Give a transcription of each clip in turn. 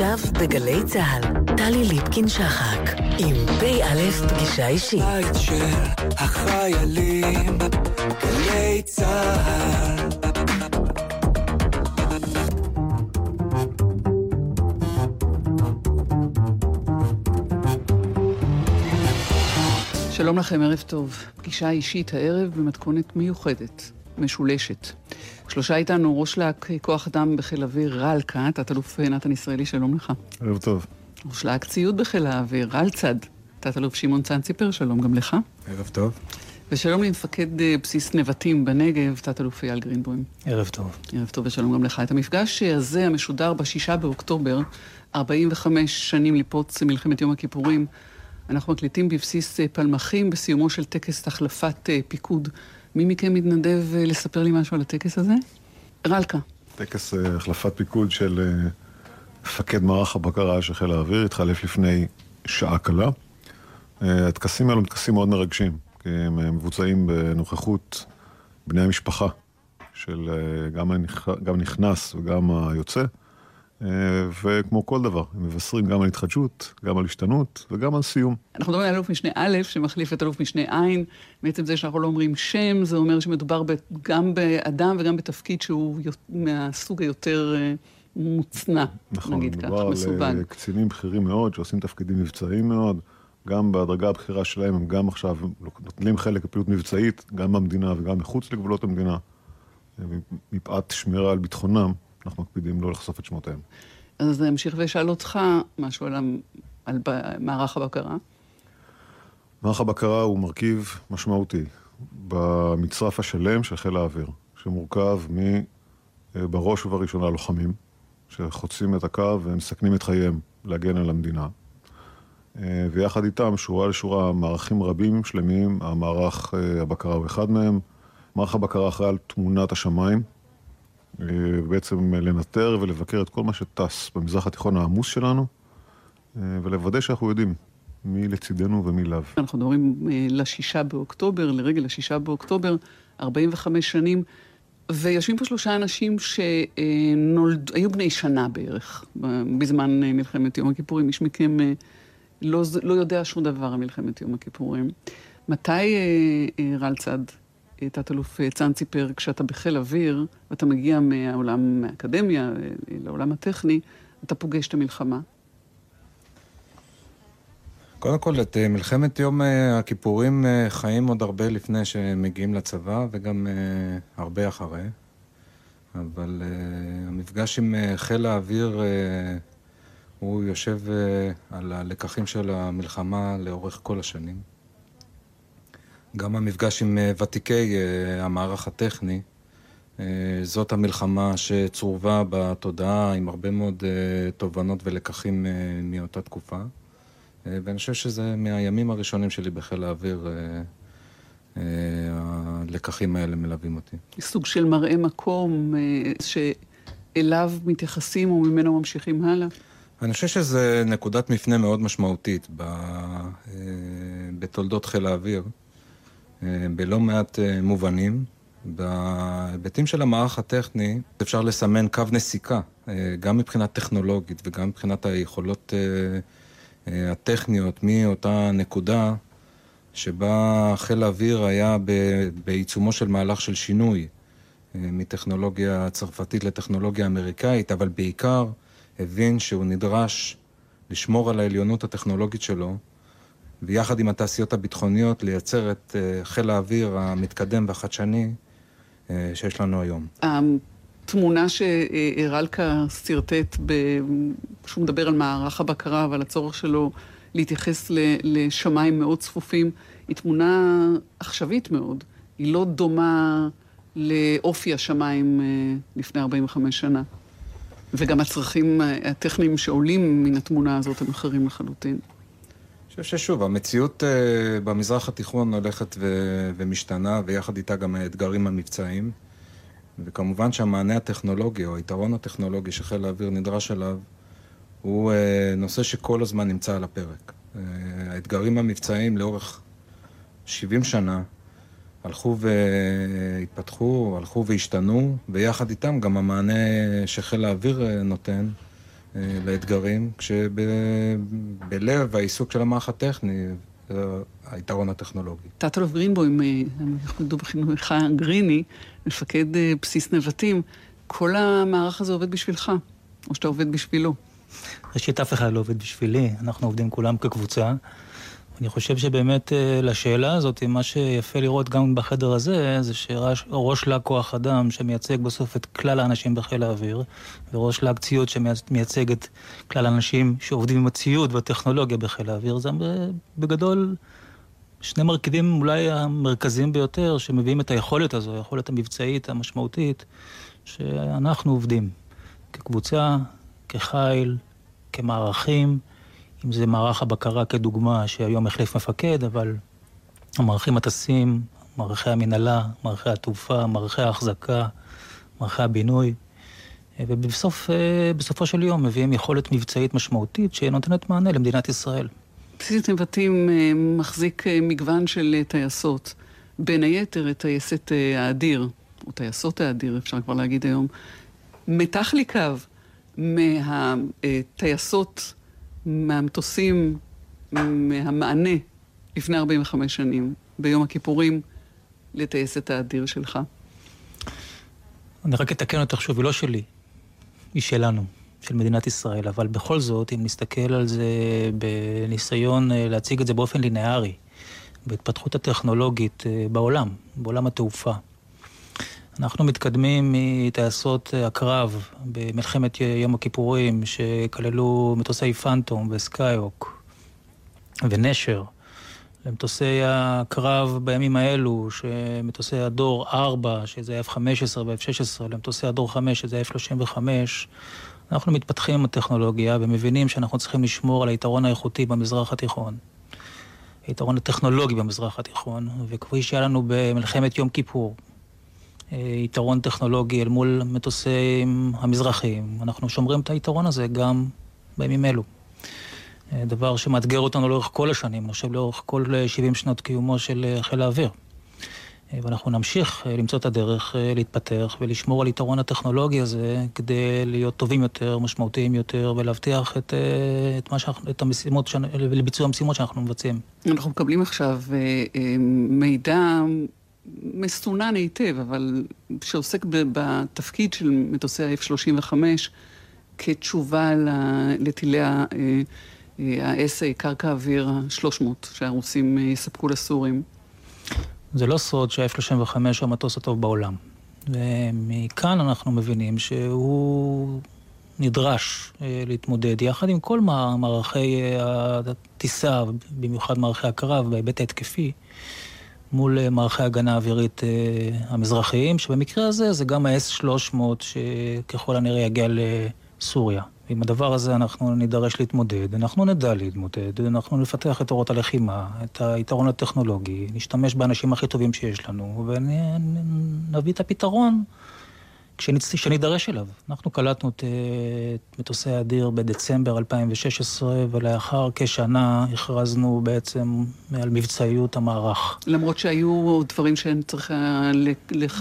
עכשיו בגלי צה"ל, טלי ליפקין-שחק, עם פ"א פגישה אישית. בית של החיילים, גלי צה"ל. שלום לכם, ערב טוב. פגישה אישית הערב במתכונת מיוחדת, משולשת. שלושה איתנו, ראש להק כוח אדם בחיל אוויר, רעל קאט, תת-אלוף נתן ישראלי, שלום לך. ערב טוב. ראש להק ציוד בחיל האוויר, רעל צד, תת-אלוף שמעון צנציפר, שלום גם לך. ערב טוב. ושלום למפקד אה, בסיס נבטים בנגב, תת-אלוף אייל גרינבוים. ערב טוב. ערב טוב ושלום גם לך. את המפגש הזה, המשודר בשישה באוקטובר, 45 שנים לפרוץ מלחמת יום הכיפורים, אנחנו מקליטים בבסיס אה, פלמחים בסיומו של טקס החלפת אה, פיקוד. מי מכם מתנדב אה, לספר לי משהו על הטקס הזה? רלקה. טקס החלפת פיקוד של מפקד מערך הבקרה של חיל האוויר, התחלף לפני שעה קלה. הטקסים האלו הם טקסים מאוד מרגשים, כי הם מבוצעים בנוכחות בני המשפחה של גם, הנכ... גם נכנס וגם היוצא. אה, וכמו כל דבר, הם מבשרים גם על התחדשות, גם על השתנות וגם על סיום. אנחנו מדברים על אלוף משנה א', שמחליף את אלוף משנה ע', בעצם זה שאנחנו לא אומרים שם, זה אומר שמדובר גם באדם וגם בתפקיד שהוא מהסוג היותר אה, מוצנע, נכון, נגיד כך, מסווג. נכון, מדובר על קצינים בכירים מאוד, שעושים תפקידים מבצעיים מאוד. גם בדרגה הבכירה שלהם, הם גם עכשיו נוטלים חלק בפעילות מבצעית, גם במדינה וגם מחוץ לגבולות המדינה, אה, מפאת שמירה על ביטחונם. אנחנו מקפידים לא לחשוף את שמותיהם. אז אמשיך ואשאל אותך משהו על, על מערך הבקרה. מערך הבקרה הוא מרכיב משמעותי במצרף השלם של חיל האוויר, שמורכב מבראש ובראשונה לוחמים, שחוצים את הקו ומסכנים את חייהם להגן על המדינה. ויחד איתם, שורה לשורה, מערכים רבים שלמים, המערך אה, הבקרה הוא אחד מהם. מערך הבקרה אחראי על תמונת השמיים, אה, בעצם לנטר ולבקר את כל מה שטס במזרח התיכון העמוס שלנו, אה, ולוודא שאנחנו יודעים מי לצידנו ומי לאו. אנחנו מדברים אה, לשישה באוקטובר, לרגל השישה באוקטובר, 45 שנים, ויושבים פה שלושה אנשים שהיו בני שנה בערך, בזמן מלחמת יום הכיפורים. איש מכם לא, לא יודע שום דבר על מלחמת יום הכיפורים. מתי רל צד תת-אלוף צאנציפר, כשאתה בחיל אוויר, ואתה מגיע מהעולם, מהאקדמיה לעולם הטכני, אתה פוגש את המלחמה. קודם כל, את אה, מלחמת יום אה, הכיפורים אה, חיים עוד הרבה לפני שמגיעים לצבא, וגם הרבה אחרי. אבל המפגש עם חיל האוויר, הוא יושב על הלקחים של המלחמה לאורך כל השנים. גם המפגש עם אה, ותיקי אה, המערך הטכני, אה, זאת המלחמה שצורבה בתודעה עם הרבה מאוד תובנות ולקחים מאותה תקופה. ואני חושב שזה מהימים הראשונים שלי בחיל האוויר, הלקחים האלה מלווים אותי. סוג של מראה מקום שאליו מתייחסים וממנו ממשיכים הלאה? אני חושב שזו נקודת מפנה מאוד משמעותית בתולדות חיל האוויר. אה, בלא מעט אה, מובנים. בהיבטים של המערך הטכני אפשר לסמן קו נסיקה, אה, גם מבחינה טכנולוגית וגם מבחינת היכולות הטכניות מאותה נקודה שבה חיל האוויר היה בעיצומו של מהלך של שינוי מטכנולוגיה צרפתית לטכנולוגיה אמריקאית, אבל בעיקר הבין שהוא נדרש לשמור על העליונות הטכנולוגית שלו ויחד עם התעשיות הביטחוניות לייצר את אה, חיל האוויר המתקדם והחדשני אה, שיש לנו היום. התמונה שהרלקה שרטט, כשהוא מדבר על מערך הבקרה ועל הצורך שלו להתייחס לשמיים מאוד צפופים, היא תמונה עכשווית מאוד. היא לא דומה לאופי השמיים אה, לפני 45 שנה. וגם הצרכים הטכניים שעולים מן התמונה הזאת הם אחרים לחלוטין. חושב ששוב, המציאות uh, במזרח התיכון הולכת ו- ומשתנה, ויחד איתה גם האתגרים המבצעיים. וכמובן שהמענה הטכנולוגי, או היתרון הטכנולוגי שחיל האוויר נדרש אליו, הוא uh, נושא שכל הזמן נמצא על הפרק. Uh, האתגרים המבצעיים לאורך 70 שנה הלכו והתפתחו, הלכו והשתנו, ויחד איתם גם המענה שחיל האוויר נותן לאתגרים, כשבלב העיסוק של המערך הטכני זה היתרון הטכנולוגי. תת-אלוף גרינבוים, אנחנו ידעו בכינויך גריני, מפקד בסיס נבטים, כל המערך הזה עובד בשבילך, או שאתה עובד בשבילו? ראשית, אף אחד לא עובד בשבילי, אנחנו עובדים כולם כקבוצה. אני חושב שבאמת אה, לשאלה הזאת, מה שיפה לראות גם בחדר הזה, זה שראש להג כוח אדם שמייצג בסוף את כלל האנשים בחיל האוויר, וראש להג ציוד שמייצג את כלל האנשים שעובדים עם הציוד והטכנולוגיה בחיל האוויר, זה בגדול שני מרכיבים אולי המרכזיים ביותר שמביאים את היכולת הזו, היכולת המבצעית המשמעותית, שאנחנו עובדים כקבוצה, כחיל, כמערכים. אם זה מערך הבקרה כדוגמה, שהיום החליף מפקד, אבל המערכים הטסים, מערכי המנהלה, מערכי התעופה, מערכי ההחזקה, מערכי הבינוי, ובסופו של יום מביאים יכולת מבצעית משמעותית שנותנת מענה למדינת ישראל. בסיס נבטים אה, מחזיק אה, מגוון של אה, טייסות, בין היתר את טייסת האדיר, או טייסות האדיר, אפשר כבר להגיד היום. מתח לי קו מהטייסות מהמטוסים, מהמענה לפני 45 שנים, ביום הכיפורים, לטייסת האדיר שלך? אני רק אתקן אותך שוב, היא לא שלי, היא שלנו, של מדינת ישראל, אבל בכל זאת, אם נסתכל על זה בניסיון אה, להציג את זה באופן לינארי, בהתפתחות הטכנולוגית אה, בעולם, בעולם התעופה, אנחנו מתקדמים מטייסות הקרב במלחמת יום הכיפורים, שכללו מטוסי פנטום וסקייוק ונשר, למטוסי הקרב בימים האלו, שמטוסי הדור 4, שזה F-15 ו-F-16, למטוסי הדור 5, שזה F-35, אנחנו מתפתחים עם הטכנולוגיה ומבינים שאנחנו צריכים לשמור על היתרון האיכותי במזרח התיכון. היתרון הטכנולוגי במזרח התיכון, וכפי שהיה לנו במלחמת יום כיפור, יתרון טכנולוגי אל מול מטוסים המזרחיים. אנחנו שומרים את היתרון הזה גם בימים אלו. דבר שמאתגר אותנו לאורך כל השנים, אני חושב לאורך כל 70 שנות קיומו של חיל האוויר. ואנחנו נמשיך למצוא את הדרך להתפתח ולשמור על יתרון הטכנולוגי הזה כדי להיות טובים יותר, משמעותיים יותר, ולהבטיח את, את, שאנחנו, את המשימות, לביצוע המשימות שאנחנו מבצעים. אנחנו מקבלים עכשיו מידע מסונן היטב, אבל שעוסק בתפקיד של מטוסי ה-F-35 כתשובה לטילי ה-SA, קרקע האוויר ה-300, שהרוסים יספקו לסורים. זה לא סוד שה-F-35 הוא המטוס הטוב בעולם. ומכאן אנחנו מבינים שהוא נדרש להתמודד יחד עם כל מערכי הטיסה, במיוחד מערכי הקרב בהיבט ההתקפי. מול אה, מערכי הגנה אווירית אה, המזרחיים, שבמקרה הזה זה גם ה-S-300 שככל הנראה יגיע לסוריה. עם הדבר הזה אנחנו נידרש להתמודד, אנחנו נדע להתמודד, אנחנו נפתח את אורות הלחימה, את היתרון הטכנולוגי, נשתמש באנשים הכי טובים שיש לנו, ונביא את הפתרון כשנידרש אליו. אנחנו קלטנו את, את מטוסי האדיר בדצמבר 2016, ולאחר כשנה הכרזנו בעצם על מבצעיות המערך. למרות שהיו דברים שצריך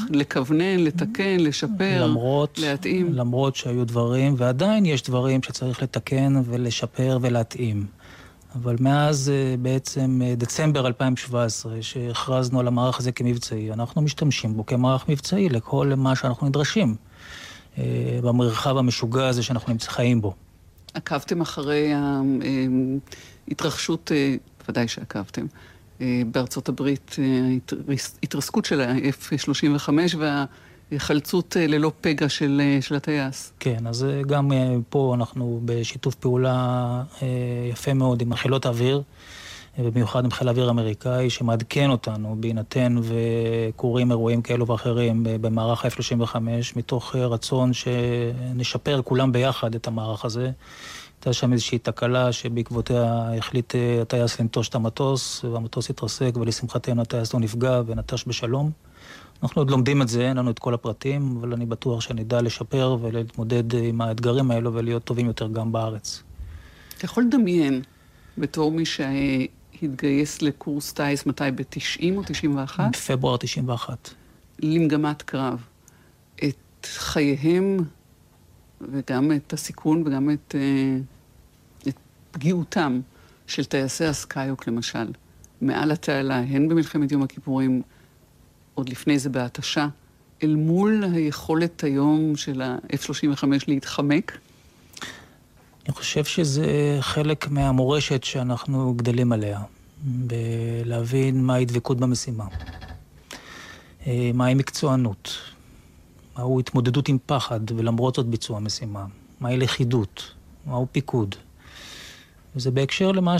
לכוונן, לתקן, לשפר, למרות, להתאים. למרות שהיו דברים, ועדיין יש דברים שצריך לתקן ולשפר ולהתאים. אבל מאז אה, בעצם אה, דצמבר 2017, שהכרזנו על המערך הזה כמבצעי, אנחנו משתמשים בו כמערך מבצעי לכל מה שאנחנו נדרשים אה, במרחב המשוגע הזה שאנחנו חיים בו. עקבתם אחרי ההתרחשות, ודאי שעקבתם, בארצות הברית, ההתרסקות של ה-F-35 וה... חלצות אה, ללא פגע של, אה, של הטייס. כן, אז אה, גם פה אנחנו בשיתוף פעולה יפה מאוד עם חילות האוויר, ובמיוחד עם חיל האוויר האמריקאי, שמעדכן אותנו בהינתן וקורים אירועים כאלו ואחרים במערך ה-F-35, מתוך רצון שנשפר כולם ביחד את המערך הזה. הייתה שם איזושהי תקלה שבעקבותיה החליט הטייס לנטוש את המטוס, והמטוס התרסק, ולשמחתנו הטייס לא נפגע ונטש בשלום. אנחנו עוד לומדים את זה, אין לנו את כל הפרטים, אבל אני בטוח שנדע לשפר ולהתמודד עם האתגרים האלו ולהיות טובים יותר גם בארץ. אתה יכול לדמיין, בתור מי שהתגייס לקורס טיס, מתי? ב-90 או 91? בפברואר 91. למגמת קרב. את חייהם וגם את הסיכון וגם את, אה, את פגיעותם של טייסי הסקיוק למשל, מעל התעלה, הן במלחמת יום הכיפורים, עוד לפני זה בהתשה, אל מול היכולת היום של ה-F-35 להתחמק? אני חושב שזה חלק מהמורשת שאנחנו גדלים עליה, בלהבין מהי דבקות במשימה, אה, מהי מקצוענות, מהו התמודדות עם פחד ולמרות זאת ביצוע משימה, מהי לכידות, מהו פיקוד. וזה בהקשר למה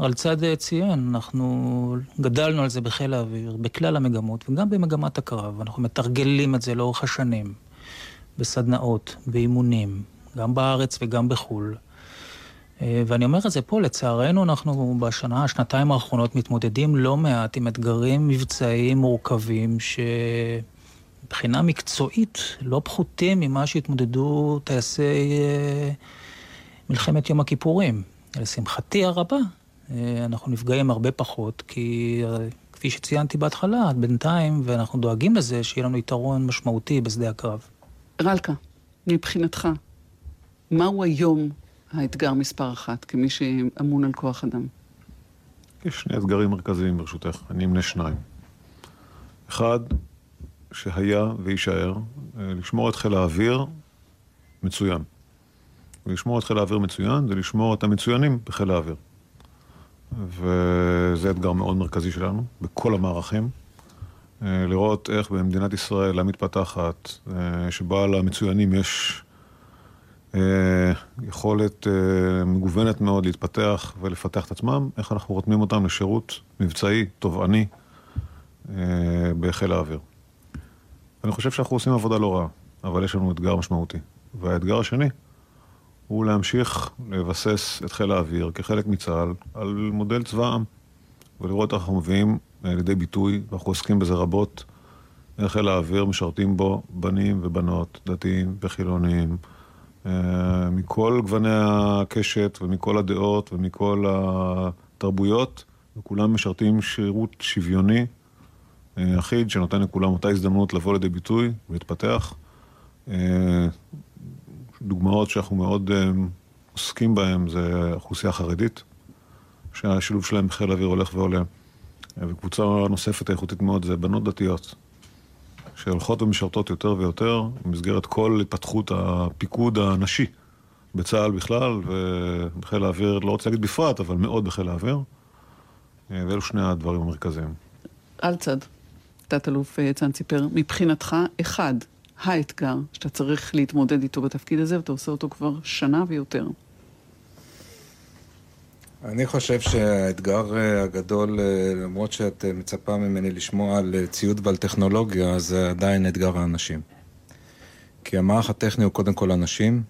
שרלצד ציין, אנחנו גדלנו על זה בחיל האוויר, בכלל המגמות וגם במגמת הקרב. אנחנו מתרגלים את זה לאורך השנים, בסדנאות, באימונים, גם בארץ וגם בחו"ל. אה, ואני אומר את זה פה, לצערנו אנחנו בשנה, השנתיים האחרונות מתמודדים לא מעט עם אתגרים מבצעיים מורכבים שמבחינה מקצועית לא פחותים ממה שהתמודדו טייסי אה, מלחמת יום הכיפורים. לשמחתי הרבה, אה, אנחנו נפגעים הרבה פחות, כי כפי שציינתי בהתחלה, בינתיים, ואנחנו דואגים לזה, שיהיה לנו יתרון משמעותי בשדה הקרב. רלקה, מבחינתך, מהו היום האתגר מספר אחת, כמי שאמון על כוח אדם? יש שני אתגרים מרכזיים ברשותך, אני אמנה שניים. אחד, שהיה ויישאר, אה, לשמור את חיל האוויר מצוין. ולשמור את חיל האוויר מצוין זה לשמור את המצוינים בחיל האוויר. וזה אתגר מאוד מרכזי שלנו, בכל המערכים. אה, לראות איך במדינת ישראל המתפתחת, אה, שבה למצוינים יש אה, יכולת מגוונת מאוד להתפתח ולפתח את עצמם, איך אנחנו רותמים אותם לשירות מבצעי, תובעני, בחיל האוויר. אני חושב שאנחנו עושים עבודה לא רעה, אבל יש לנו אתגר משמעותי. והאתגר השני הוא להמשיך לבסס את חיל האוויר כחלק מצה"ל על מודל צבא העם, ולראות איך אנחנו מביאים לידי ביטוי, ואנחנו עוסקים בזה רבות, איך חיל האוויר משרתים בו בנים ובנות, דתיים וחילוניים. אה, מכל גווני הקשת ומכל הדעות ומכל התרבויות, וכולם משרתים שירות שוויוני, אה, אחיד, שנותן לכולם אותה הזדמנות לבוא לידי ביטוי ולהתפתח. אה, דוגמאות שאנחנו מאוד עוסקים בהן זה האוכלוסייה החרדית, שהשילוב שלהם בחיל האוויר הולך ועולה. וקבוצה נוספת איכותית מאוד זה בנות דתיות, שהולכות ומשרתות יותר ויותר במסגרת כל התפתחות הפיקוד הנשי בצה"ל בכלל, ובחיל האוויר, לא רוצה להגיד בפרט, אבל מאוד בחיל האוויר. אה, ואלו שני הדברים המרכזיים. על צד, תת-אלוף אה, צאן ציפר, מבחינתך, אחד, האתגר שאתה צריך להתמודד איתו בתפקיד הזה, ואתה עושה אותו כבר שנה ויותר. אני חושב שהאתגר אה, הגדול, אה, למרות שאת אה, מצפה ממני לשמוע על ציוד ועל טכנולוגיה, זה עדיין אתגר האנשים. כי המערך הטכני הוא קודם כל אנשים,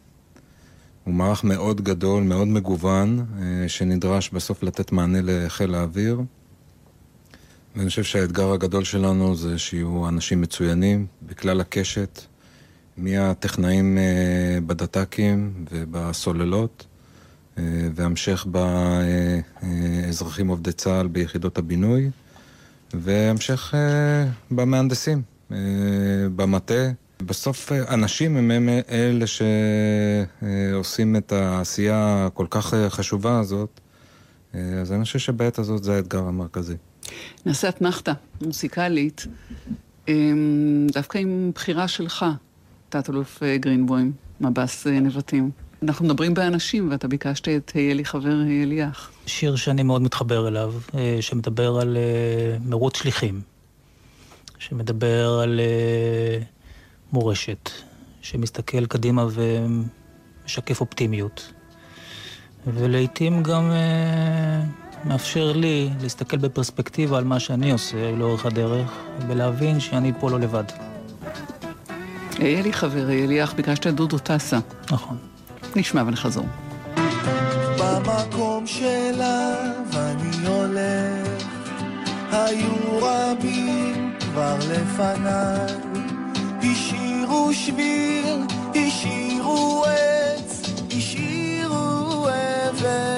הוא מערך מאוד גדול, מאוד מגוון, שנדרש בסוף לתת מענה לחיל האוויר. ואני חושב שהאתגר הגדול שלנו זה שיהיו אנשים מצוינים בכלל הקשת, מהטכנאים בדת"קים ובסוללות, אה, והמשך באזרחים עובדי צה"ל ביחידות הבינוי, והמשך אה, במהנדסים, אה, במטה. בסוף אנשים הם אלה שעושים את העשייה הכל כך חשובה הזאת, אז אני חושב שבעת הזאת זה האתגר המרכזי. נעשה אתנחתא מוסיקלית, דווקא עם בחירה שלך, תת-אלוף גרינבוים, מב"ס נבטים. אנחנו מדברים באנשים, ואתה ביקשת את היה לי חבר, היה לי אח. שיר שאני מאוד מתחבר אליו, אה, שמדבר על אה, מרוץ שליחים, שמדבר על אה, מורשת, שמסתכל קדימה ומשקף אופטימיות. ולעיתים גם מאפשר לי להסתכל בפרספקטיבה על מה שאני עושה לאורך הדרך, ולהבין שאני פה לא לבד. היה לי חבר, היה לי אח, ביקשת את דודו טסה. נכון. נשמע ונחזור. במקום שאליו אני הולך, היו רבים כבר לפניי, השאירו שביל, השאירו עץ, השאירו אבל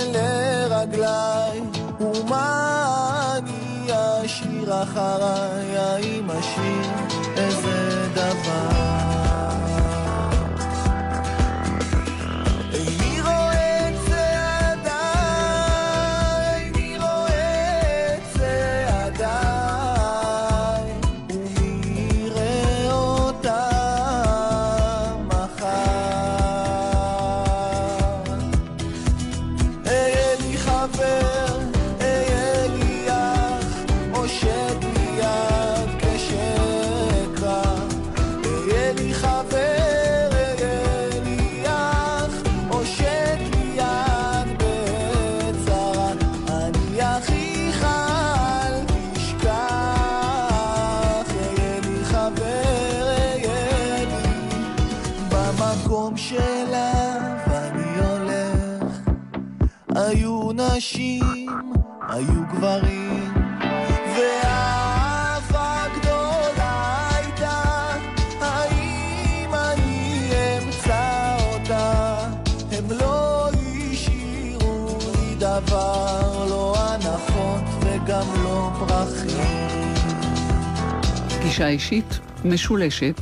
אחריי, דבר, לא הנחות וגם לא פרחים. פגישה אישית משולשת,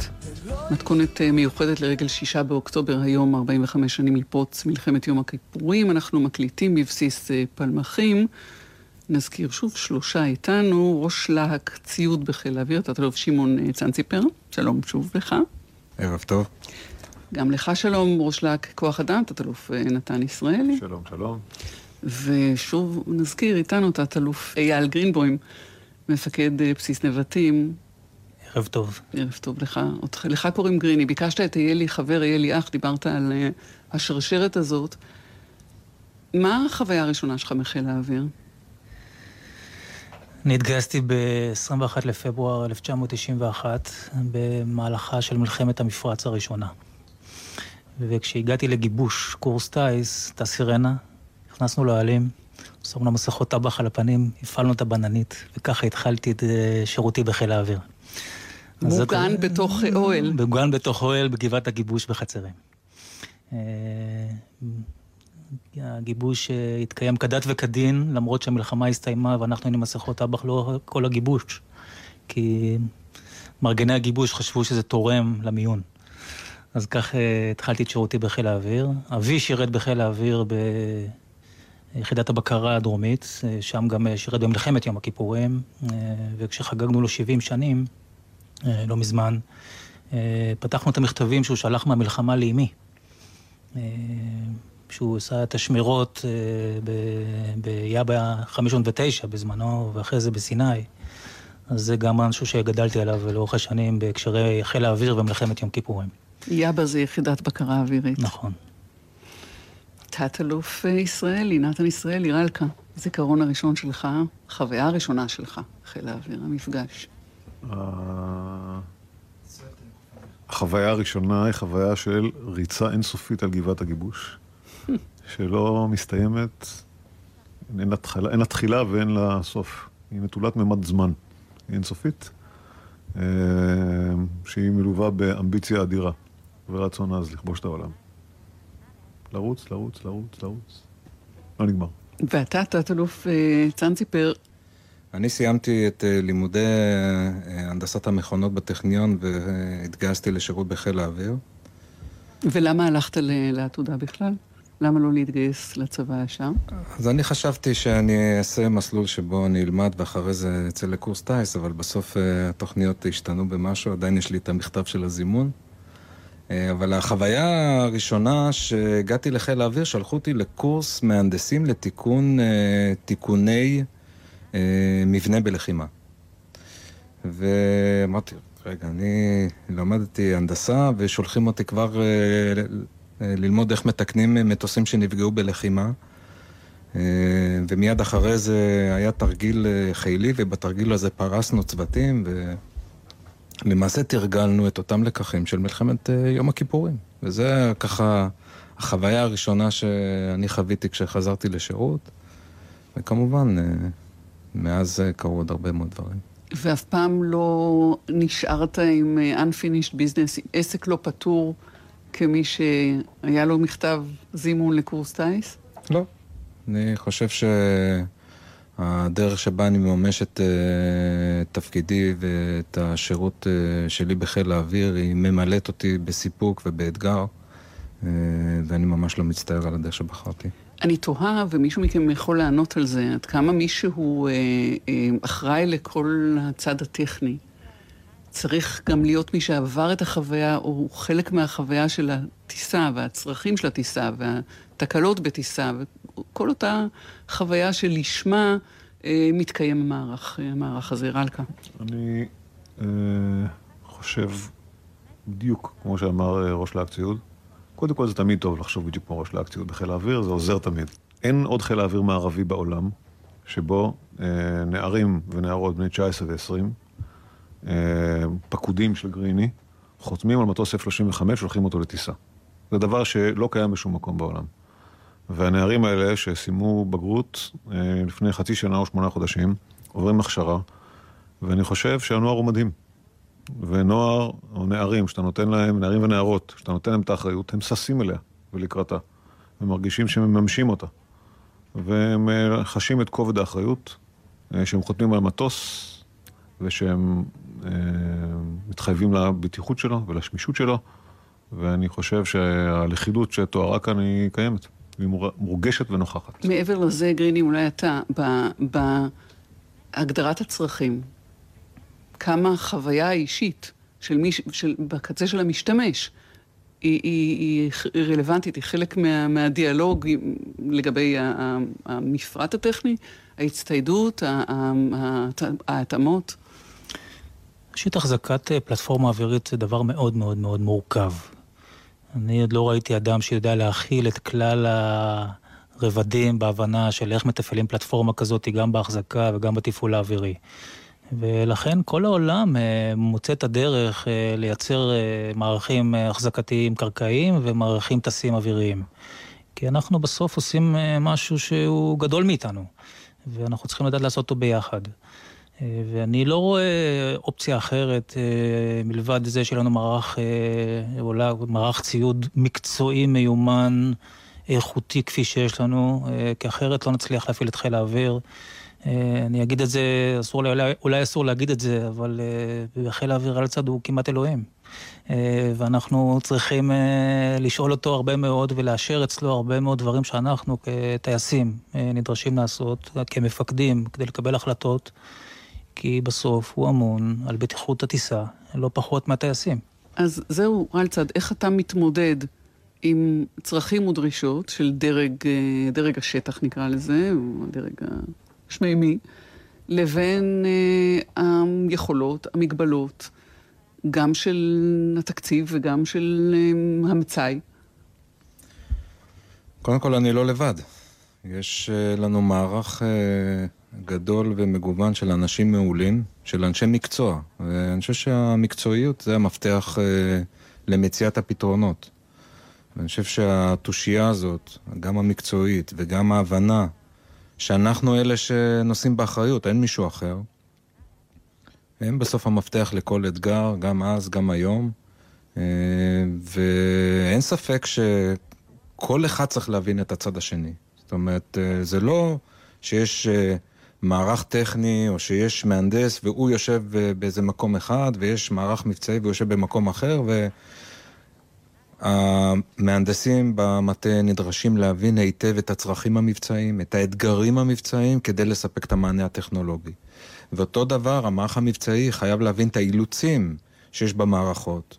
מתכונת אה, מיוחדת לרגל שישה באוקטובר, היום 45 שנים לפרוץ מלחמת יום הכיפורים. אנחנו מקליטים בבסיס אה, פלמחים. נזכיר שוב, שלושה איתנו, ראש להק ציוד בחיל האוויר, תת-אלוף שמעון אה, צנציפר, שלום שוב לך. ערב טוב. גם לך שלום, ראש להק כוח אדם, תת-אלוף נתן ישראלי. שלום, שלום. ושוב נזכיר איתנו תת-אלוף אייל גרינבוים, מפקד אה, בסיס נבטים. ערב טוב. ערב טוב לך. אותך, לך קוראים גריני. ביקשת את איילי חבר, איילי אח, דיברת על uh, השרשרת הזאת. מה החוויה הראשונה שלך מחיל האוויר? אני התגייסתי ב-21 לפברואר 1991, במהלכה של מלחמת המפרץ הראשונה. וכשהגעתי לגיבוש קורס טיס, את הסירנה, נכנסנו לאוהלים, שמנו מסכות טבח על הפנים, הפעלנו את הבננית, וככה התחלתי את אה, שירותי בחיל האוויר. אז זאת- מוגן בתוך אה, אוהל. מוגן בתוך אוהל בגבעת הגיבוש בחצרים. אה, הגיבוש התקיים כדת וכדין, למרות שהמלחמה הסתיימה ואנחנו היינו מסכות טבח לאורך כל הגיבוש. כי מארגני הגיבוש חשבו שזה תורם למיון. אז כך התחלתי את שירותי בחיל האוויר. אבי שירת בחיל האוויר ביחידת הבקרה הדרומית, אה, שם גם אה, שירת במלחמת יום הכיפורים, אה, וכשחגגנו לו 70 שנים, לא מזמן, פתחנו את המכתבים שהוא שלח מהמלחמה לאימי. שהוא עשה את השמירות ב- ביאבה 509 בזמנו, ואחרי זה בסיני. אז זה גם משהו שגדלתי עליו לאורך השנים בהקשרי חיל האוויר ומלחמת יום כיפורים. יאבה זה יחידת בקרה אווירית. נכון. תת-אלוף אה, ישראלי, נתן ישראלי, רלקה, זיכרון הראשון שלך, חוויה הראשונה שלך, חיל האוויר, המפגש. ה- החוויה הראשונה היא חוויה של ריצה אינסופית על גבעת הגיבוש, שלא מסתיימת, אין לה תחילה, אין לה תחילה ואין לה סוף. היא נטולת ממד זמן, היא אינסופית, אה, שהיא מלווה באמביציה אדירה ורצון עז לכבוש את העולם. לרוץ, לרוץ, לרוץ, לרוץ. לא נגמר. ואתה, תת-אלוף אה, צנציפר, אני סיימתי את אה, לימודי אה, הנדסת המכונות בטכניון והתגייסתי לשירות בחיל האוויר. ולמה הלכת ל- לעתודה בכלל? למה לא להתגייס לצבא ישר? אז אני חשבתי שאני אעשה מסלול שבו אני אלמד ואחרי זה אצא לקורס טיס, אבל בסוף התוכניות השתנו במשהו, עדיין יש לי את המכתב של הזימון. אה, אבל החוויה הראשונה שהגעתי לחיל האוויר, שלחו אותי לקורס מהנדסים לתיקון אה, תיקוני אה, מבנה בלחימה. ואמרתי, רגע, אני למדתי הנדסה ושולחים אותי כבר ללמוד איך מתקנים מטוסים שנפגעו בלחימה. ומיד אחרי זה היה תרגיל חילי, ובתרגיל הזה פרסנו צוותים, ולמעשה תרגלנו את אותם לקחים של מלחמת אה, יום הכיפורים. וזה ככה החוויה הראשונה שאני חוויתי כשחזרתי לשירות, וכמובן, אה, מאז אה, קרו עוד הרבה מאוד דברים. ואף פעם לא נשארת עם unfinished business, עסק לא פתור, כמי שהיה לו מכתב זימון לקורס טיס? לא. אני חושב שהדרך שבה אני מממש את אה, תפקידי ואת השירות אה, שלי בחיל האוויר, היא ממלאת אותי בסיפוק ובאתגר, אה, ואני ממש לא מצטער על הדרך שבחרתי. אני תוהה, ומישהו מכם יכול לענות על זה, עד כמה מישהו אה, אה, אחראי לכל הצד הטכני. צריך גם להיות מי שעבר את החוויה, או הוא חלק מהחוויה של הטיסה, והצרכים של הטיסה, והתקלות בטיסה, וכל אותה חוויה שלשמה אה, מתקיים המערך, המערך הזה. רלקה. אני אה, חושב בדיוק כמו שאמר אה, ראש להק ציוד. קודם כל זה תמיד טוב לחשוב בדיוק כמו ראש להק ציוד בחיל האוויר, זה עוזר תמיד. אין עוד חיל האוויר מערבי בעולם שבו אה, נערים ונערות בני 19 ו-20, אה, פקודים של גריני, חותמים על מטוס F-35 והולכים אותו לטיסה. זה דבר שלא קיים בשום מקום בעולם. והנערים האלה שסיימו בגרות אה, לפני חצי שנה או שמונה חודשים, עוברים הכשרה, ואני חושב שהנוער הוא מדהים. ונוער, או נערים, שאתה נותן להם, נערים ונערות, שאתה נותן להם את האחריות, הם ששים אליה ולקראתה, ומרגישים שהם מממשים אותה. והם אה, חשים את כובד האחריות, אה, שהם חותמים על מטוס, ושהם אה, מתחייבים לבטיחות שלו ולשמישות שלו, ואני חושב שהלכידות שתוארה כאן היא קיימת, והיא מורגשת ונוכחת. מעבר לזה, גריני, אולי אתה, בהגדרת הצרכים, כמה החוויה האישית של מי, של, בקצה של המשתמש, היא, היא, היא רלוונטית, היא חלק מה, מהדיאלוג לגבי המפרט הטכני, ההצטיידות, ההתאמות. ראשית, החזקת אה, פלטפורמה אווירית זה דבר מאוד מאוד מאוד מורכב. אני עוד לא ראיתי אדם שיודע להכיל את כלל הרבדים בהבנה של איך מתפעלים פלטפורמה כזאת גם בהחזקה וגם בתפעול האווירי. ולכן כל העולם אה, מוצא את הדרך אה, לייצר מערכים החזקתיים קרקעיים ומערכים טסים אוויריים. כי אנחנו בסוף עושים משהו שהוא גדול מאיתנו, ואנחנו צריכים לדעת לעשות אותו ביחד. אה, ואני לא רואה אופציה אחרת אה, מלבד זה שיהיה לנו מערך, אולי אה, מערך ציוד מקצועי, מיומן, איכותי כפי שיש לנו, כי אחרת לא נצליח להפעיל את חיל האוויר. אני אגיד את זה, אסור, אולי, אולי אסור להגיד את זה, אבל בחיל האוויר על צד הוא כמעט אלוהים. ואנחנו צריכים לשאול אותו הרבה מאוד ולאשר אצלו הרבה מאוד דברים שאנחנו כטייסים נדרשים לעשות, כמפקדים, כדי לקבל החלטות. כי בסוף הוא אמון על בטיחות הטיסה, לא פחות מהטייסים. אז זהו, רלצד, איך אתה מתמודד עם צרכים ודרישות של דרג, אה, דרג השטח נקרא לזה, או הדרג השמימי, לבין אה, היכולות, המגבלות, גם של התקציב וגם של אה, המצאי? קודם כל, אני לא לבד. יש אה, לנו מערך... אה, גדול ומגוון של אנשים מעולים, של אנשי מקצוע. ואני חושב שהמקצועיות זה המפתח אה, למציאת הפתרונות. ואני חושב שהתושייה הזאת, גם המקצועית וגם ההבנה שאנחנו אלה שנושאים באחריות, אין מישהו אחר, הם בסוף המפתח לכל אתגר, גם אז, גם היום. אה, ואין ספק שכל אחד צריך להבין את הצד השני. זאת אומרת, אה, זה לא שיש מערך טכני, או שיש מהנדס והוא יושב באיזה מקום אחד, ויש מערך מבצעי והוא יושב במקום אחר, והמהנדסים במטה נדרשים להבין היטב את הצרכים המבצעיים, את האתגרים המבצעיים, כדי לספק את המענה הטכנולוגי. ואותו דבר, המערך המבצעי חייב להבין את האילוצים שיש במערכות,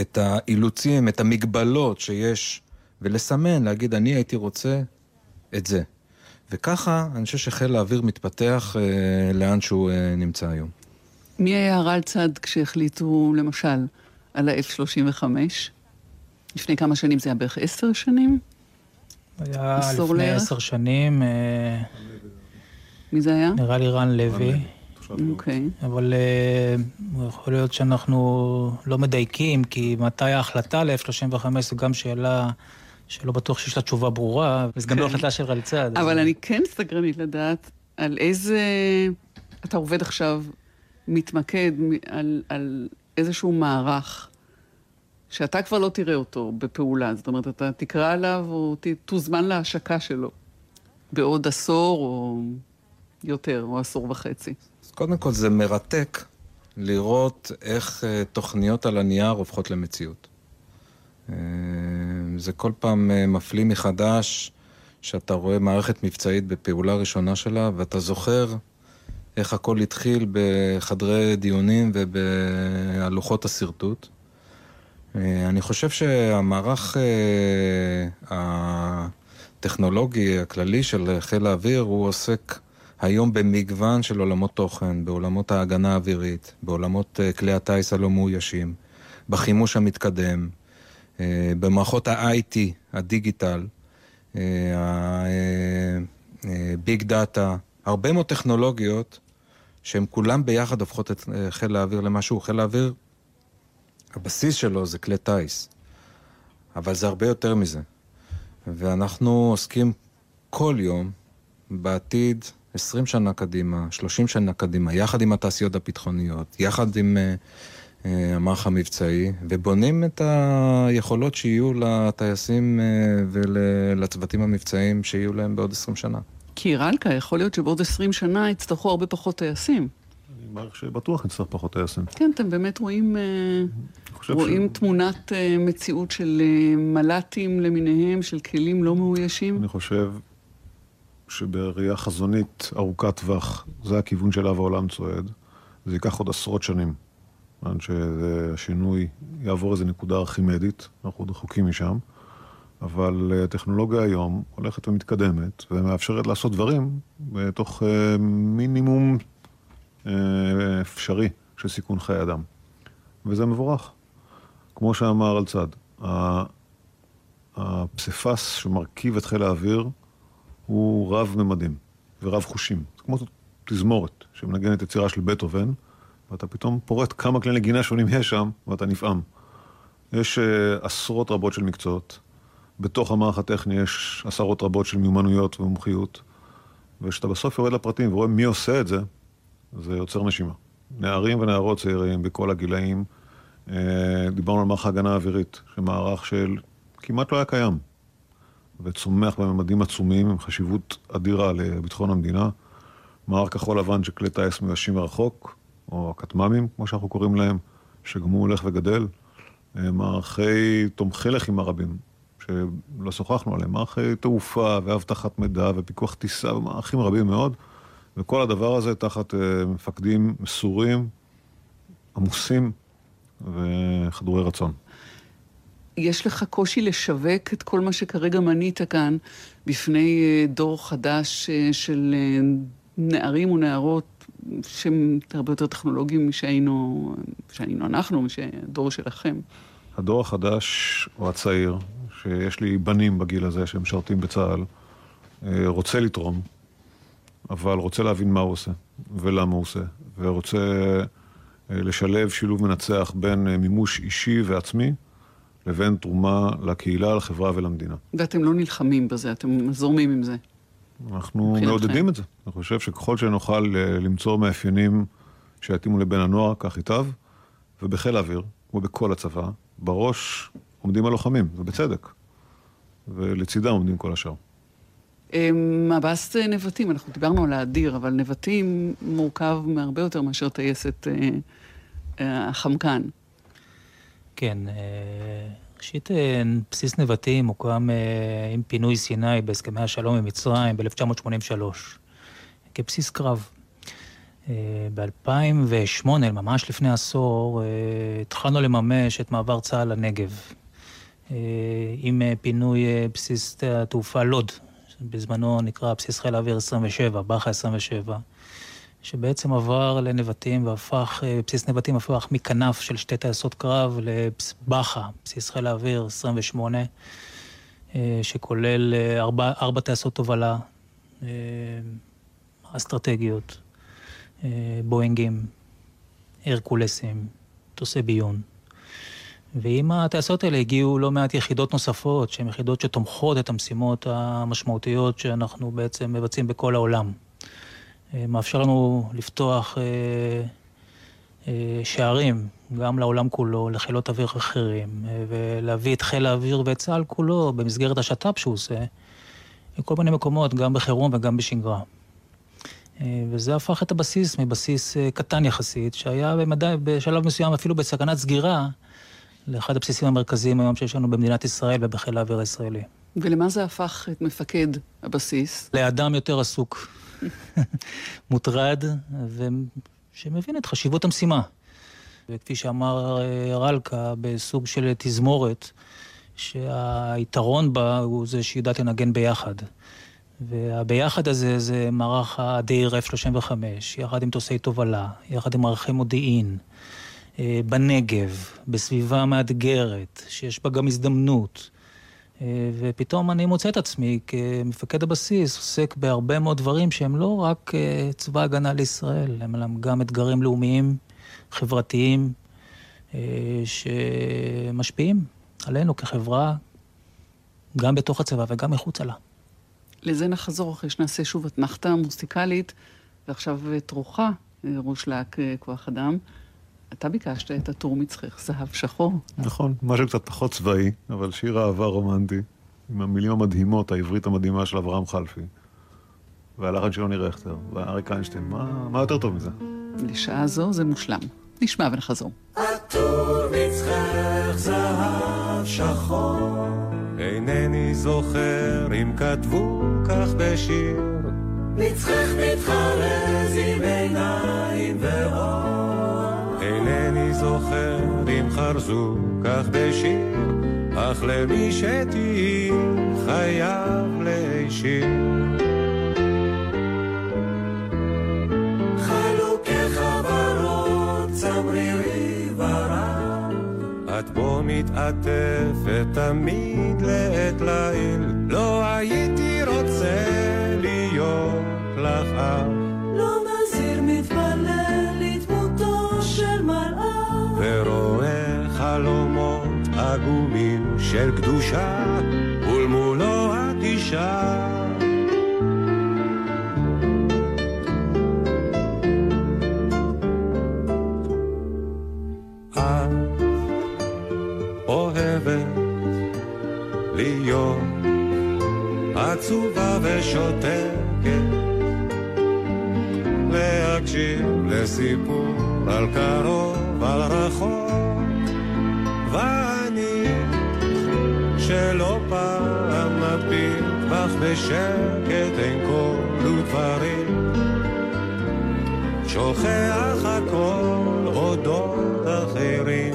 את האילוצים, את המגבלות שיש, ולסמן, להגיד, אני הייתי רוצה את זה. וככה, אני חושב שחיל האוויר מתפתח אה, לאן שהוא אה, נמצא היום. מי היה הרל צד כשהחליטו, למשל, על ה-F-35? לפני כמה שנים זה היה בערך עשר שנים? היה לפני עשר שנים. אה, מי זה היה? נראה לי רן לוי. אוקיי. אבל uh, יכול להיות שאנחנו לא מדייקים, כי מתי ההחלטה ל-F-35 זו גם שאלה שלא בטוח שיש לה תשובה ברורה, וזה גם לא כן. החלטה של רלצד. אבל אני כן סקרנית לדעת על איזה... אתה עובד עכשיו, מתמקד על, על איזשהו מערך שאתה כבר לא תראה אותו בפעולה. זאת אומרת, אתה תקרא עליו או תוזמן להשקה שלו בעוד עשור או יותר, או עשור וחצי. אז קודם כל זה מרתק לראות איך uh, תוכניות על הנייר הופכות למציאות. אה, זה כל פעם אה, מפליא מחדש שאתה רואה מערכת מבצעית בפעולה ראשונה שלה, ואתה זוכר איך הכל התחיל בחדרי דיונים ובהלוחות השרטוט. אה, אני חושב שהמערך הטכנולוגי הכללי של חיל האוויר הוא עוסק היום במגוון של עולמות תוכן, בעולמות ההגנה האווירית, בעולמות כלי הטיס הלא מאוישים, בחימוש המתקדם, אה, במערכות ה-IT, הדיגיטל, הביג דאטה, הרבה מאוד טכנולוגיות שהן כולן ביחד הופכות את אה, חיל האוויר למשהו. חיל האוויר, הבסיס שלו זה כלי טיס, אבל זה הרבה יותר מזה. ואנחנו עוסקים כל יום בעתיד 20 שנה קדימה, 30 שנה קדימה, יחד עם התעשיות הביטחוניות, יחד עם uh, uh, המערך המבצעי, ובונים את היכולות שיהיו לטייסים uh, ולצוותים המבצעיים שיהיו להם בעוד 20 שנה. כי רלקה, יכול להיות שבעוד 20 שנה יצטרכו הרבה פחות טייסים. אני מעריך שבטוח נצטרך פחות טייסים. כן, אתם באמת רואים, רואים ש... תמונת מציאות של מל"טים למיניהם, של כלים לא מאוישים? אני חושב שבראייה חזונית ארוכת טווח, זה הכיוון שאליו העולם צועד. זה ייקח עוד עשרות שנים. עד שהשינוי יעבור איזו נקודה ארכימדית, אנחנו עוד רחוקים משם. אבל הטכנולוגיה היום הולכת ומתקדמת, ומאפשרת לעשות דברים בתוך אה, מינימום אה, אפשרי של סיכון חיי אדם. וזה מבורך. כמו שאמר על צד, הפסיפס שמרכיב את חיל האוויר הוא רב-ממדים ורב חושים. זה כמו תזמורת שמנגנת יצירה של בטהובן, ואתה פתאום פורט כמה כלי נגינה שונים יש שם, ואתה נפעם. יש uh, עשרות רבות של מקצועות. בתוך המערך הטכני יש עשרות רבות של מיומנויות ומומחיות. וכשאתה בסוף יורד לפרטים ורואה מי עושה את זה, זה יוצר נשימה. נערים ונערות צעירים בכל הגילאים. Uh, דיברנו על מערך ההגנה האווירית, שמערך של כמעט לא היה קיים. וצומח בממדים עצומים, עם חשיבות אדירה לביטחון המדינה. מערך כחול לבן של כלי טיס מיואשים מרחוק, או הכטמ"מים, כמו שאנחנו קוראים להם, שגם הוא הולך וגדל. אה, מערכי תומכי לחימה רבים, שלא שוחחנו עליהם, מערכי תעופה ואבטחת מידע ופיקוח טיסה ומערכים רבים מאוד, וכל הדבר הזה תחת אה, מפקדים מסורים, עמוסים וחדורי רצון. יש לך קושי לשווק את כל מה שכרגע מנית כאן בפני אה, דור חדש של נערים ונערות שהם הרבה יותר טכנולוגיים משהיינו, שהיינו אנחנו, משהדור שלכם. הדור החדש, או הצעיר, שיש לי בנים בגיל הזה שמשרתים בצה"ל, רוצה לתרום, אבל רוצה להבין מה הוא עושה, ולמה הוא עושה, ורוצה לשלב שילוב מנצח בין מימוש אישי ועצמי, לבין תרומה לקהילה, לחברה ולמדינה. ואתם לא נלחמים בזה, אתם זורמים עם זה. אנחנו מעודדים את זה. אני חושב שככל שנוכל אה, למצוא מאפיינים שיתאימו לבן הנוער, כך ייטב, ובחיל האוויר, כמו בכל הצבא, בראש עומדים הלוחמים, ובצדק. ולצידם עומדים כל השאר. מב"ס אה, נבטים, אנחנו דיברנו על האדיר, אבל נבטים מורכב מהרבה יותר מאשר טייסת אה, החמקן. כן, ראשית, אה, בסיס נבטים הוקם אה, עם פינוי סיני בהסכמי השלום עם מצרים ב-1983, כבסיס קרב. ב-2008, ממש לפני עשור, התחלנו לממש את מעבר צה"ל לנגב, עם פינוי בסיס התעופה לוד, שבזמנו נקרא בסיס חיל האוויר 27, באחה 27. שבעצם עבר לנבטים והפך, אה, בסיס נבטים הפך מכנף של שתי טייסות קרב לבאחה, בסיס חיל האוויר 28, אה, שכולל אה, ארבע, ארבע טייסות תובלה אסטרטגיות, בואינגים, הרקולסים, טוסי ביון. ועם הטייסות האלה הגיעו לא מעט יחידות נוספות, שהן יחידות שתומכות את המשימות המשמעותיות שאנחנו בעצם מבצעים בכל העולם. אה, מאפשר לנו לפתוח אה, אה, שערים גם לעולם כולו, לחילות אוויר אחרים, ולהביא את חיל האוויר ואת צה"ל כולו במסגרת השת"פ שהוא עושה, לכל מיני מקומות, גם בחירום וגם בשגרה. וזה הפך את הבסיס מבסיס קטן יחסית, שהיה במדי, בשלב מסוים אפילו בסכנת סגירה, לאחד הבסיסים המרכזיים היום שיש לנו במדינת ישראל ובחיל האוויר הישראלי. ולמה זה הפך את מפקד הבסיס? לאדם יותר עסוק. מוטרד, ושמבין את חשיבות המשימה. וכפי שאמר אה, רלקה, בסוג של תזמורת, שהיתרון בה הוא זה שיודעת לנגן ביחד. והביחד הזה זה מערך הדיר F-35, יחד עם טוסי תובלה, יחד עם מערכי מודיעין, אה, בנגב, בסביבה מאתגרת, שיש בה גם הזדמנות. אה, ופתאום אני מוצא את עצמי כמפקד הבסיס, עוסק בהרבה מאוד דברים שהם לא רק אה, צבא הגנה לישראל, הם גם אתגרים לאומיים, חברתיים, אה, שמשפיעים עלינו כחברה, גם בתוך הצבא וגם מחוצה לה. לזה נחזור אחרי שנעשה שוב אתנחתה מוסיקלית, ועכשיו תורך, ראש להק כוח אדם. אתה ביקשת את הטור מצחך, זהב שחור. נכון, משהו קצת פחות צבאי, אבל שיר אהבה רומנטי, עם המילים המדהימות, העברית המדהימה של אברהם חלפי. והלחן של יוני רכטר, ואריק איינשטיין, מה, מה יותר טוב מזה? לשעה זו זה מושלם. נשמע ונחזור. עטור מצחך זהב שחור אינני זוכר אם כתבו כך בשיר מצחך מתחרז עם עיניים ואור אינני זוכר אם חרזו כך בשיר אך למי שתהי חייב להישיר חלוקי חברות צמרירי ורב את בו מתעטפת תמיד לעת ליל לא הייתי רוצה להיות לך אח ורואה חלומות עגומים של קדושה ולמולו אוהבת להיות עצובה ושותקת להקשיב לסיפור על קרוב, בך בשקט אין קול ודברים שוכח הכל אודות אחרים.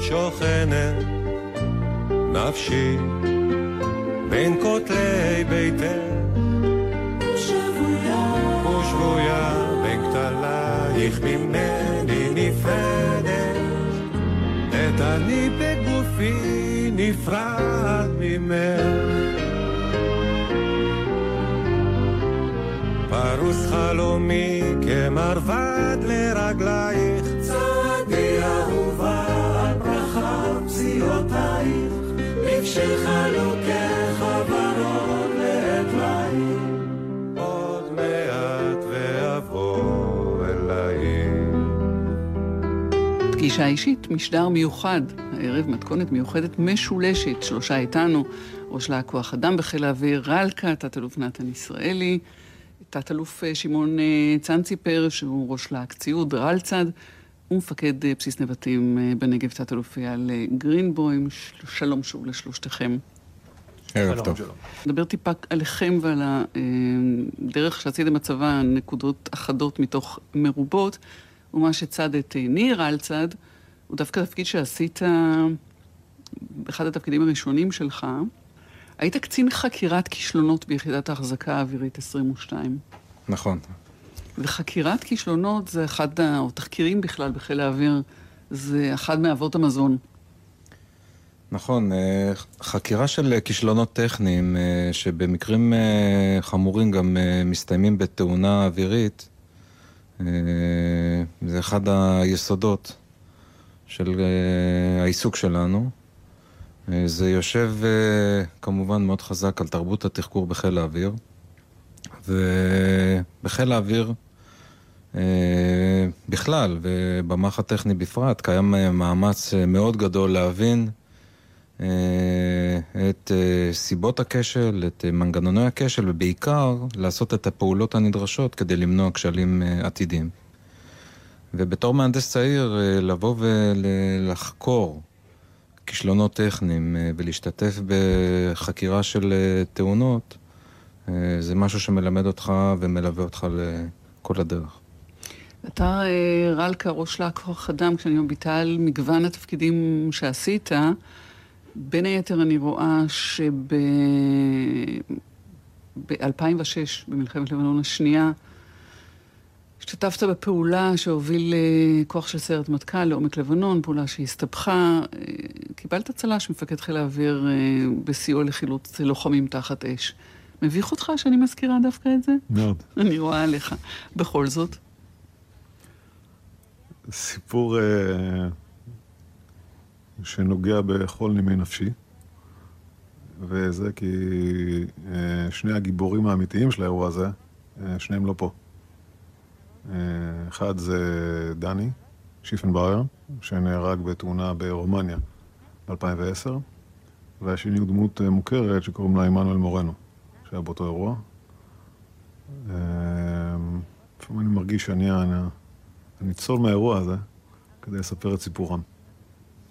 שוכנת נפשי פגישה אישית, משדר מיוחד. הערב מתכונת מיוחדת משולשת, שלושה איתנו, ראש להק כוח אדם בחיל האוויר, רלקה, תת-אלוף נתן ישראלי, תת-אלוף אה, שמעון אה, צנציפר, שהוא ראש להק ציוד, רלצד, ומפקד אה, בסיס נבטים בנגב, תת-אלוף אייל גרינבוים. של- שלום שוב לשלושתכם. ערב. טוב. נדבר טיפה עליכם ועל הדרך שעשיתם בצבא, נקודות אחדות מתוך מרובות, ומה שצד את ניר על צד, הוא דווקא תפקיד שעשית באחד התפקידים הראשונים שלך. היית קצין חקירת כישלונות ביחידת ההחזקה האווירית 22. נכון. וחקירת כישלונות זה אחד, או תחקירים בכלל בחיל האוויר, זה אחד מאבות המזון. נכון, אה, חקירה של כישלונות טכניים, אה, שבמקרים אה, חמורים גם מסתיימים בתאונה אווירית, זה אחד היסודות של אה, העיסוק שלנו. אה, זה יושב אה, כמובן מאוד חזק על תרבות התחקור בחיל האוויר, ובחיל האוויר אה, בכלל, ובמח הטכני בפרט, קיים אה, מאמץ אה, מאוד גדול להבין אה, את אה, סיבות הכשל, את אה, מנגנוני הכשל, ובעיקר לעשות את הפעולות הנדרשות כדי למנוע כשלים אה, עתידיים. ובתור מהנדס צעיר, אה, לבוא ולחקור כישלונות טכניים אה, ולהשתתף בחקירה של אה, תאונות, אה, זה משהו שמלמד אותך ומלווה אותך לכל הדרך. אתה, אה, רלקה, ראש להק כוח אדם, כשאני מביטה על מגוון התפקידים שעשית, בין היתר אני רואה שב-2006, במלחמת לבנון השנייה, השתתפת בפעולה שהוביל אה, כוח של סיירת מטכ"ל לעומק לבנון, פעולה שהסתבכה. אה, קיבלת צל"ש מפקד חיל האוויר אה, בסיוע לחילוץ לוחמים תחת אש. מביך אותך שאני מזכירה דווקא את זה? מאוד. אני רואה עליך. בכל זאת, סיפור אה, שנוגע בכל נימי נפשי. וזה כי אה, שני הגיבורים האמיתיים של האירוע הזה, אה, שניהם לא פה. אה, אחד זה דני שיפנבאואר, שנהרג בתאונה ברומניה ב-2010, והשני הוא דמות מוכרת שקוראים לה עמנואל מורנו, שהיה באותו אירוע. לפעמים אני מרגיש שאני הניצול מהאירוע הזה כדי לספר את סיפורם.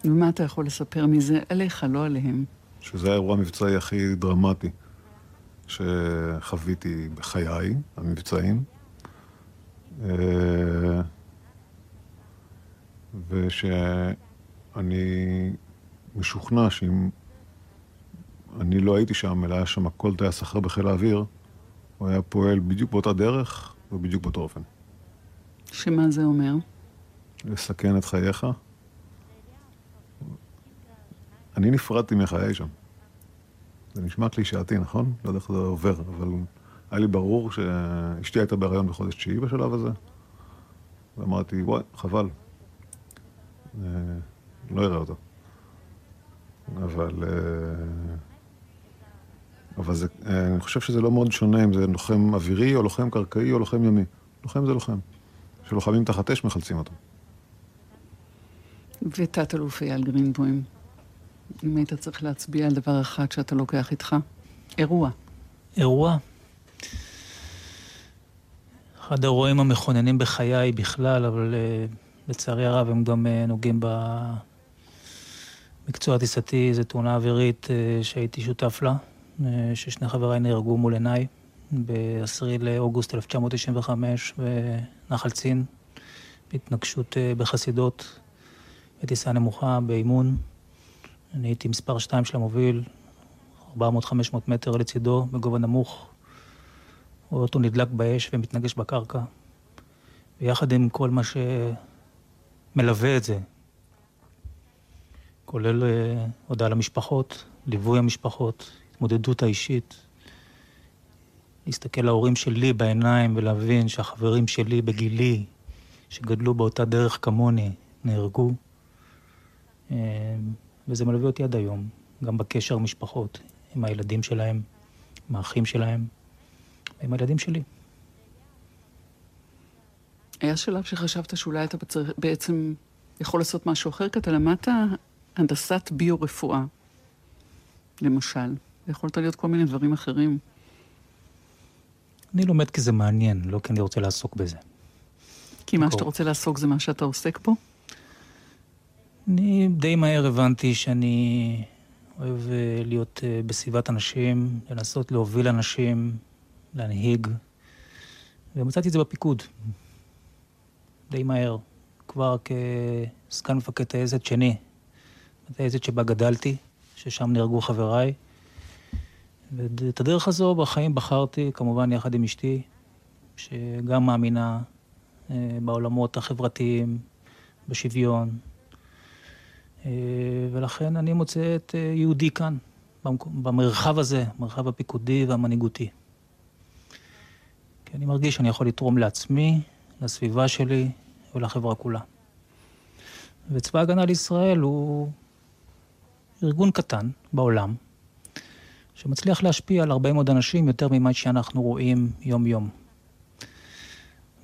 ומה אתה יכול לספר מזה עליך, לא עליהם? שזה האירוע המבצעי הכי דרמטי שחוויתי בחיי, המבצעים. אה, ושאני משוכנע שאם אני לא הייתי שם, אלא היה שם כל טייס אחר בחיל האוויר, הוא היה פועל בדיוק באותה דרך ובדיוק באותו אופן. שמה זה אומר? לסכן את חייך. אני נפרדתי מחיי שם. זה נשמע קלישאתי, נכון? לא יודע איך זה עובר, אבל היה לי ברור שאשתי הייתה בהיריון בחודש תשיעי בשלב הזה, ואמרתי, וואי, חבל. אה, לא אראה אותו. אבל... אה, אבל זה, אה, אני חושב שזה לא מאוד שונה אם זה לוחם אווירי, או לוחם קרקעי, או לוחם ימי. לוחם זה לוחם. כשלוחמים תחת אש מחלצים אותו. ותת-אלוף אייל גרינבוים, אם היית צריך להצביע על דבר אחד שאתה לוקח איתך, אירוע. אירוע. אחד האירועים המכוננים בחיי בכלל, אבל uh, לצערי הרב הם גם uh, נוגעים במקצוע טיסתי, זו תאונה אווירית uh, שהייתי שותף לה, uh, ששני חבריי נהרגו מול עיניי ב-10 לאוגוסט 1995 בנחל צין, בהתנגשות uh, בחסידות, בטיסה נמוכה, באימון. אני הייתי מספר 2 של המוביל, 400-500 מטר לצידו, בגובה נמוך. האוטו נדלק באש ומתנגש בקרקע. ויחד עם כל מה שמלווה את זה, כולל uh, הודעה למשפחות, ליווי המשפחות, התמודדות האישית, להסתכל להורים שלי בעיניים ולהבין שהחברים שלי בגילי, שגדלו באותה דרך כמוני, נהרגו. וזה מלווה אותי עד היום, גם בקשר משפחות, עם הילדים שלהם, עם האחים שלהם, עם הילדים שלי. היה שלב שחשבת שאולי אתה בצר... בעצם יכול לעשות משהו אחר, כי אתה למדת הנדסת ביו-רפואה, למשל. יכולת להיות כל מיני דברים אחרים. אני לומד כי זה מעניין, לא כי אני רוצה לעסוק בזה. כי מה. שאתה רוצה לעסוק זה מה שאתה עוסק בו? אני די מהר הבנתי שאני אוהב אה, להיות אה, בסביבת אנשים, לנסות להוביל אנשים, להנהיג, ומצאתי את זה בפיקוד. די מהר. כבר כסגן מפקד טייסת שני, בטייסת שבה גדלתי, ששם נהרגו חבריי. ואת הדרך הזו בחיים בחרתי, כמובן יחד עם אשתי, שגם מאמינה אה, בעולמות החברתיים, בשוויון, ולכן אני מוצא את אה, יהודי כאן, במרחב הזה, המרחב הפיקודי והמנהיגותי. כי אני מרגיש שאני יכול לתרום לעצמי, לסביבה שלי ולחברה כולה. וצבא ההגנה לישראל הוא ארגון קטן בעולם, שמצליח להשפיע על הרבה מאוד אנשים יותר ממה שאנחנו רואים יום-יום.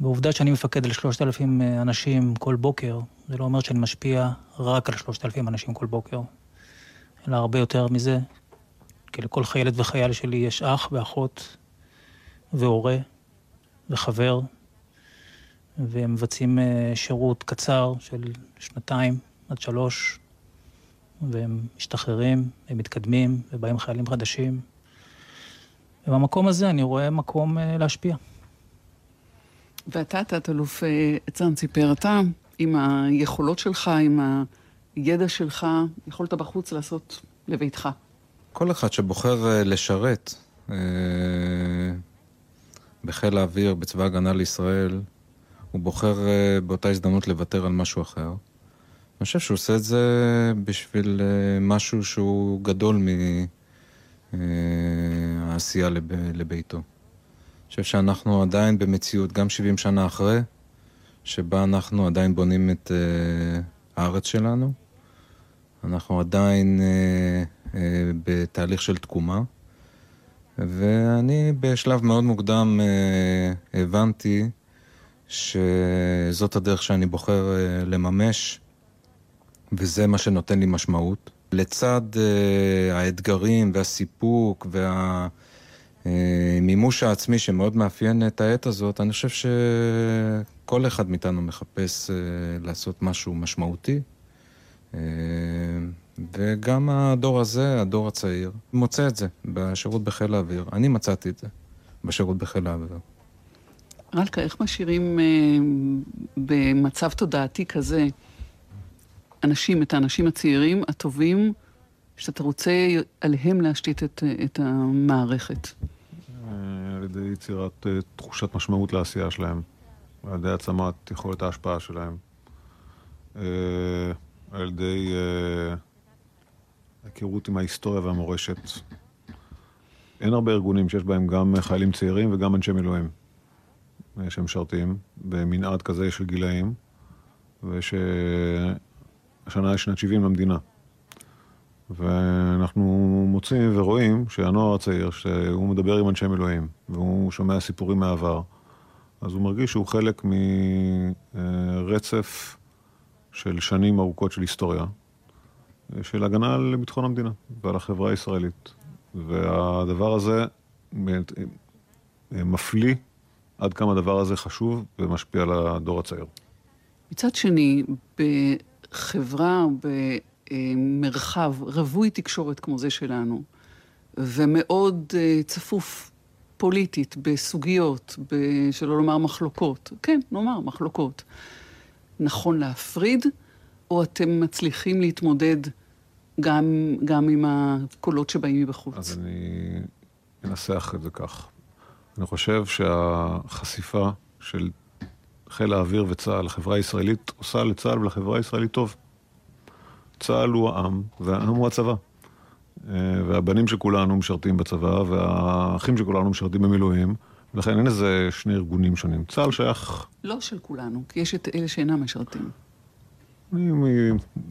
ועובדה שאני מפקד על שלושת אלפים אנשים כל בוקר, זה לא אומר שאני משפיע רק על שלושת אלפים אנשים כל בוקר, אלא הרבה יותר מזה, כי לכל חיילת וחייל שלי יש אח ואחות והורה וחבר, והם מבצעים אה, שירות קצר של שנתיים עד שלוש, והם משתחררים, הם מתקדמים, ובאים חיילים חדשים. ובמקום הזה אני רואה מקום אה, להשפיע. ואתה, תת-אלוף אה, עצרן ציפר, אתה, עם היכולות שלך, עם הידע שלך, יכולת בחוץ לעשות לביתך. כל אחד שבוחר אה, לשרת אה, בחיל האוויר, בצבא ההגנה לישראל, הוא בוחר באותה הזדמנות לוותר על משהו אחר. אני חושב שהוא עושה את זה בשביל משהו שהוא גדול מהעשייה לב, לביתו. חושב שאנחנו עדיין במציאות, גם 70 שנה אחרי, שבה אנחנו עדיין בונים את אה, הארץ שלנו. אנחנו עדיין אה, בתהליך של תקומה. ואני בשלב מאוד מוקדם הבנתי שזאת הדרך שאני בוחר לממש, וזה מה שנותן לי משמעות. לצד האתגרים והסיפוק וה... מימוש העצמי שמאוד מאפיין את העת הזאת, אני חושב שכל אחד מאיתנו מחפש אה, לעשות משהו משמעותי. אה, וגם הדור הזה, הדור הצעיר, מוצא את זה בשירות בחיל האוויר. אני מצאתי את זה בשירות בחיל האוויר. רלקה, איך משאירים אה, במצב תודעתי כזה אנשים, את האנשים הצעירים, הטובים, שאתה רוצה עליהם להשתית את, את המערכת? על ידי יצירת uh, תחושת משמעות לעשייה שלהם, על ידי העצמת יכולת ההשפעה שלהם, uh, על ידי היכרות עם ההיסטוריה והמורשת. אין הרבה ארגונים שיש בהם גם חיילים צעירים וגם אנשי מילואים שמשרתים במנעד כזה של גילאים, ושהשנה היא שנת 70 למדינה. ואנחנו מוצאים ורואים שהנוער הצעיר, שהוא מדבר עם אנשי מילואים, והוא שומע סיפורים מהעבר, אז הוא מרגיש שהוא חלק מרצף של שנים ארוכות של היסטוריה, של הגנה על ביטחון המדינה ועל החברה הישראלית. והדבר הזה מפליא עד כמה הדבר הזה חשוב ומשפיע על הדור הצעיר. מצד שני, בחברה, מרחב רווי תקשורת כמו זה שלנו, ומאוד אה, צפוף פוליטית בסוגיות, שלא לומר מחלוקות, כן, נאמר מחלוקות, נכון להפריד, או אתם מצליחים להתמודד גם, גם עם הקולות שבאים מבחוץ? אז אני אנסח את זה כך. אני חושב שהחשיפה של חיל האוויר וצה"ל לחברה הישראלית עושה לצה"ל ולחברה הישראלית טוב. צה"ל הוא העם, והעם הוא הצבא. אה, והבנים של כולנו משרתים בצבא, והאחים של כולנו משרתים במילואים, ולכן אין איזה שני ארגונים שונים. צה"ל שייך... לא של כולנו, כי יש את אלה שאינם משרתים. אני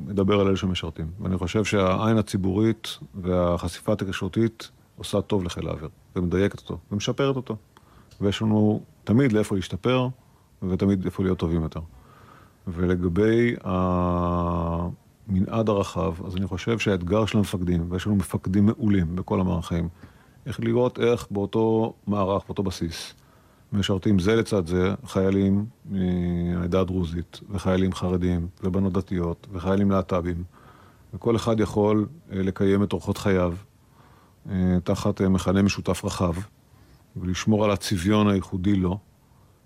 מדבר על אלה שמשרתים, ואני חושב שהעין הציבורית והחשיפה התקשורתית עושה טוב לחיל האוויר, ומדייקת אותו, ומשפרת אותו. ויש לנו תמיד לאיפה להשתפר, ותמיד איפה להיות טובים יותר. ולגבי ה... המנעד הרחב, אז אני חושב שהאתגר של המפקדים, ויש לנו מפקדים מעולים בכל המערכים, איך לראות איך באותו מערך, באותו בסיס, משרתים זה לצד זה חיילים מהעדה הדרוזית, וחיילים חרדים, ובנות דתיות, וחיילים להט"בים, וכל אחד יכול אה, לקיים את אורחות חייו אה, תחת אה, מכנה משותף רחב, ולשמור על הצביון הייחודי לו,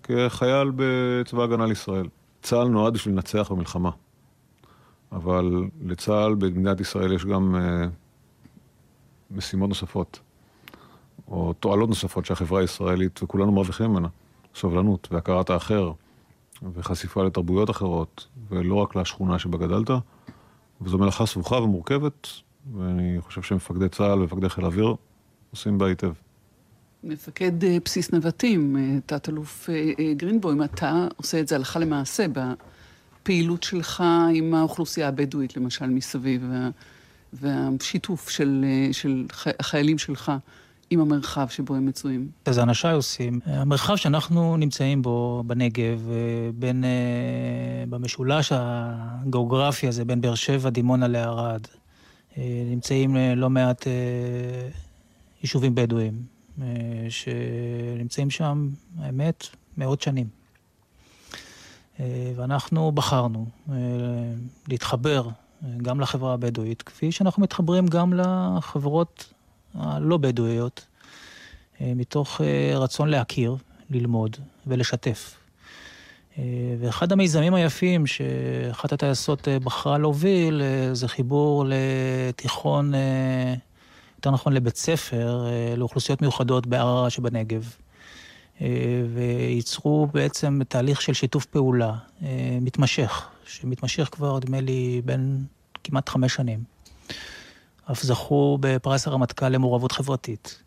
כחייל בצבא הגנה לישראל. צה"ל נועד בשביל לנצח במלחמה. אבל לצה"ל במדינת ישראל יש גם uh, משימות נוספות, או תועלות נוספות שהחברה הישראלית, וכולנו מרוויחים ממנה, סובלנות והכרת האחר, וחשיפה לתרבויות אחרות, ולא רק לשכונה שבה גדלת, וזו מלאכה סבוכה ומורכבת, ואני חושב שמפקדי צה"ל ומפקדי חיל האוויר עושים בה היטב. מפקד אה, בסיס נבטים, אה, תת-אלוף גרינבוים, אתה עושה את זה הלכה למעשה הפעילות שלך עם האוכלוסייה הבדואית, למשל, מסביב, וה, והשיתוף של, של החיילים שלך עם המרחב שבו הם מצויים? אז אנשיי עושים. המרחב שאנחנו נמצאים בו בנגב, אה, בין, אה, במשולש הגיאוגרפי הזה, בין באר שבע, דימונה לערד, אה, נמצאים לא מעט יישובים בדואיים, שנמצאים שם, האמת, מאות שנים. אה, ואנחנו בחרנו אה, להתחבר אה, גם לחברה הבדואית, כפי שאנחנו מתחברים גם לחברות הלא בדואיות, מתוך רצון להכיר, ללמוד ולשתף. ואחד המיזמים היפים שאחת הטייסות בחרה להוביל זה חיבור לתיכון, יותר נכון לבית ספר, לאוכלוסיות מיוחדות בערערה שבנגב. אה, וייצרו בעצם תהליך של שיתוף פעולה אה, מתמשך, שמתמשך כבר, נדמה לי, בין כמעט חמש שנים. אף זכו בפרס הרמטכ"ל למעורבות חברתית.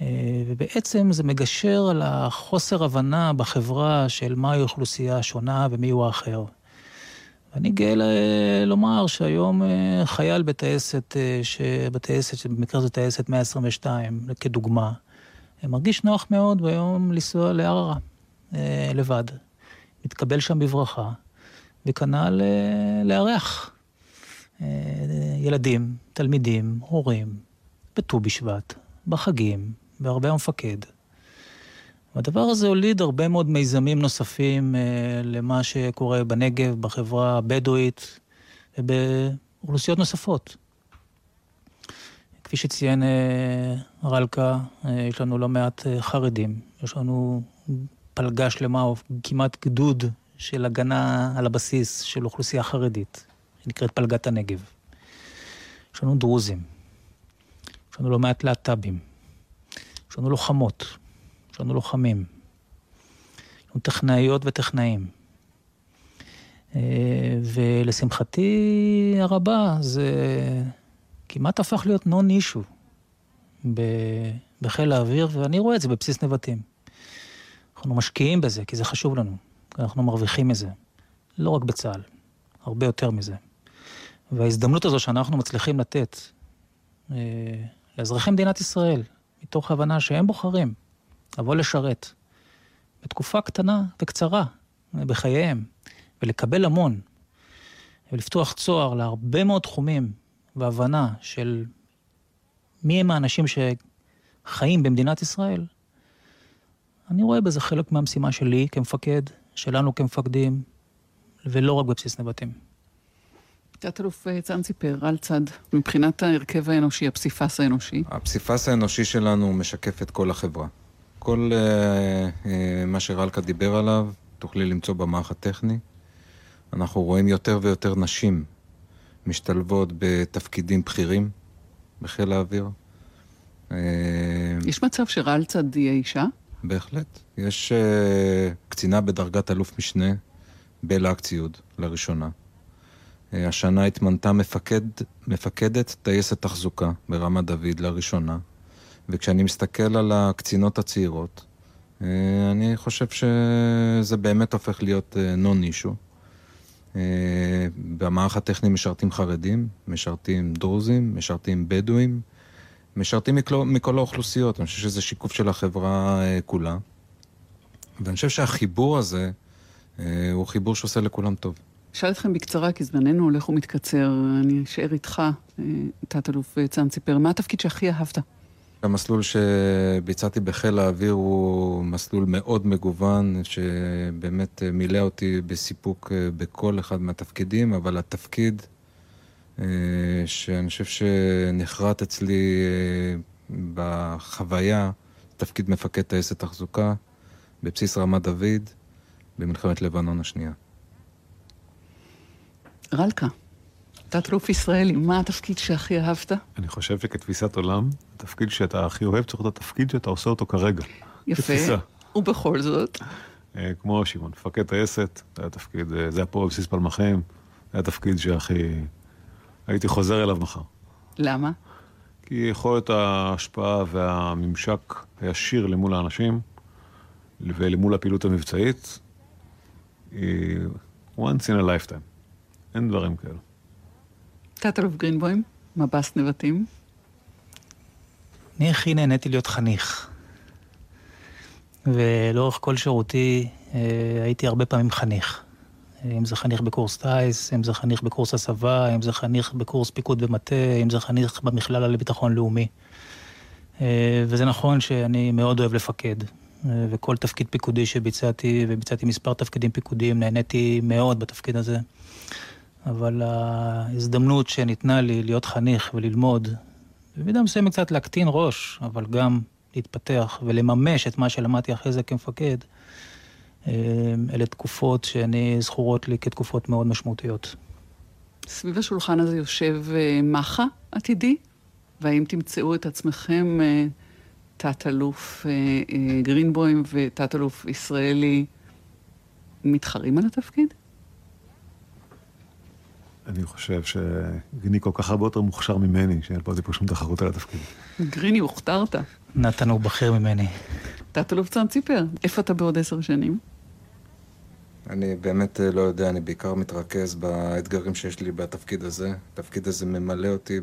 אה, ובעצם זה מגשר על החוסר הבנה בחברה של מהי אוכלוסייה שונה ומיהו האחר. ואני גאה לומר שהיום חייל בטייסת, בטייסת, שבמקרה זו טייסת 122, כדוגמה, מרגיש נוח מאוד ביום לנסוע לערערה, אה, לבד. מתקבל שם בברכה, וכנ"ל אה, לארח אה, ילדים, תלמידים, הורים, בט"ו בשבט, בחגים, בערבי המפקד. והדבר הזה הוליד הרבה מאוד מיזמים נוספים למה שקורה בנגב, בחברה הבדואית ובאוכלוסיות נוספות. כפי שציין אה, רלקה, אה, יש לנו לא מעט אה, חרדים, יש לנו פלגה שלמה, או כמעט גדוד של הגנה על הבסיס של אוכלוסייה חרדית, שנקראת פלגת הנגב. יש לנו דרוזים, יש לנו לא מעט להט"בים, יש לנו לוחמות, יש לנו לוחמים, יש לנו טכנאיות וטכנאים. ולשמחתי הרבה, זה כמעט הפך להיות נון אישו בחיל האוויר, ואני רואה את זה בבסיס נבטים. אנחנו משקיעים בזה, כי זה חשוב לנו, אנחנו מרוויחים מזה. לא רק בצה"ל, הרבה יותר מזה. וההזדמנות הזו שאנחנו מצליחים לתת אה, לאזרחי מדינת ישראל, מתוך הבנה שהם בוחרים לבוא לשרת בתקופה קטנה וקצרה אה, בחייהם, ולקבל המון, ולפתוח צוהר להרבה מאוד תחומים והבנה של מי הם האנשים שחיים במדינת ישראל, אני רואה בזה חלק מהמשימה שלי כמפקד, שלנו כמפקדים, ולא רק בבסיס נבטים. תת-אלוף אה, צאנציפר, על צד, מבחינת ההרכב האנושי, הפסיפס האנושי. הפסיפס האנושי שלנו משקף את כל החברה. כל uh, uh, מה שרלקה דיבר עליו, תוכלי למצוא במערך הטכני. אנחנו רואים יותר ויותר נשים משתלבות בתפקידים בכירים בחיל האוויר. Uh, יש מצב שרעל צד יהיה אישה? בהחלט. יש uh, קצינה בדרגת אלוף משנה בלהק ציוד, לראשונה. Uh, השנה התמנתה מפקד, מפקדת טייסת תחזוקה ברמת דוד, לראשונה. וכשאני מסתכל על הקצינות הצעירות, uh, אני חושב שזה באמת הופך להיות נון אישו. Uh, במערך הטכני משרתים חרדים, משרתים דרוזים, משרתים בדואים, משרתים מכל, מכל האוכלוסיות. אני חושב שזה שיקוף של החברה uh, כולה. ואני חושב שהחיבור הזה uh, הוא חיבור שעושה לכולם טוב. אשאל אתכם בקצרה, כי זמננו הולך ומתקצר. אני אשאר איתך, תת-אלוף צאנציפר. מה התפקיד שהכי אהבת? המסלול שביצעתי בחיל האוויר הוא מסלול מאוד מגוון, שבאמת מילא אותי בסיפוק בכל אחד מהתפקידים, אבל התפקיד שאני חושב שנחרט אצלי בחוויה, תפקיד מפקד טייסת תחזוקה בבסיס רמת דוד במלחמת לבנון השנייה. רלקה. תת-אלוף ישראלי, מה התפקיד שהכי אהבת? אני חושב שכתפיסת עולם, התפקיד שאתה הכי אוהב צריך להיות התפקיד שאתה עושה אותו כרגע. יפה. כתפיסה. ובכל זאת? אה, כמו שמעון, מפקד טייסת, זה היה תפקיד, אה, זה היה פה בבסיס פלמחים, זה היה תפקיד שהכי... הייתי חוזר אליו מחר. למה? כי יכולת ההשפעה והממשק הישיר למול האנשים ולמול הפעילות המבצעית היא once in a lifetime. אין דברים כאלו. תת-אלוף גרינבוים, מב"ס נבטים. אני הכי נהניתי להיות חניך. ולאורך כל שירותי אה, הייתי הרבה פעמים חניך. אם זה חניך בקורס טיס, אם זה חניך בקורס הסבה, אם זה חניך בקורס פיקוד ומטה, אם זה חניך במכללה לביטחון לאומי. אה, וזה נכון שאני מאוד אוהב לפקד. אה, וכל תפקיד פיקודי שביצעתי, וביצעתי מספר תפקידים פיקודיים, נהניתי מאוד בתפקיד הזה. אבל ההזדמנות שניתנה לי להיות חניך וללמוד, במידה מסוימת קצת להקטין ראש, אבל גם להתפתח ולממש את מה שלמדתי אחרי זה כמפקד, אלה תקופות שאני זכורות לי כתקופות מאוד משמעותיות. סביב השולחן הזה יושב מח"א עתידי, והאם תמצאו את עצמכם תת-אלוף גרינבוים ותת-אלוף ישראלי מתחרים על התפקיד? אני חושב שגני כל כך הרבה יותר מוכשר ממני, שאין פה פה שום תחרות על התפקיד. גריני, הוכתרת. נתן הוא בכיר ממני. תת-אלוף צאנציפר, איפה אתה בעוד עשר שנים? אני באמת אה, לא יודע, אני בעיקר מתרכז באתגרים שיש לי בתפקיד הזה. התפקיד הזה ממלא אותי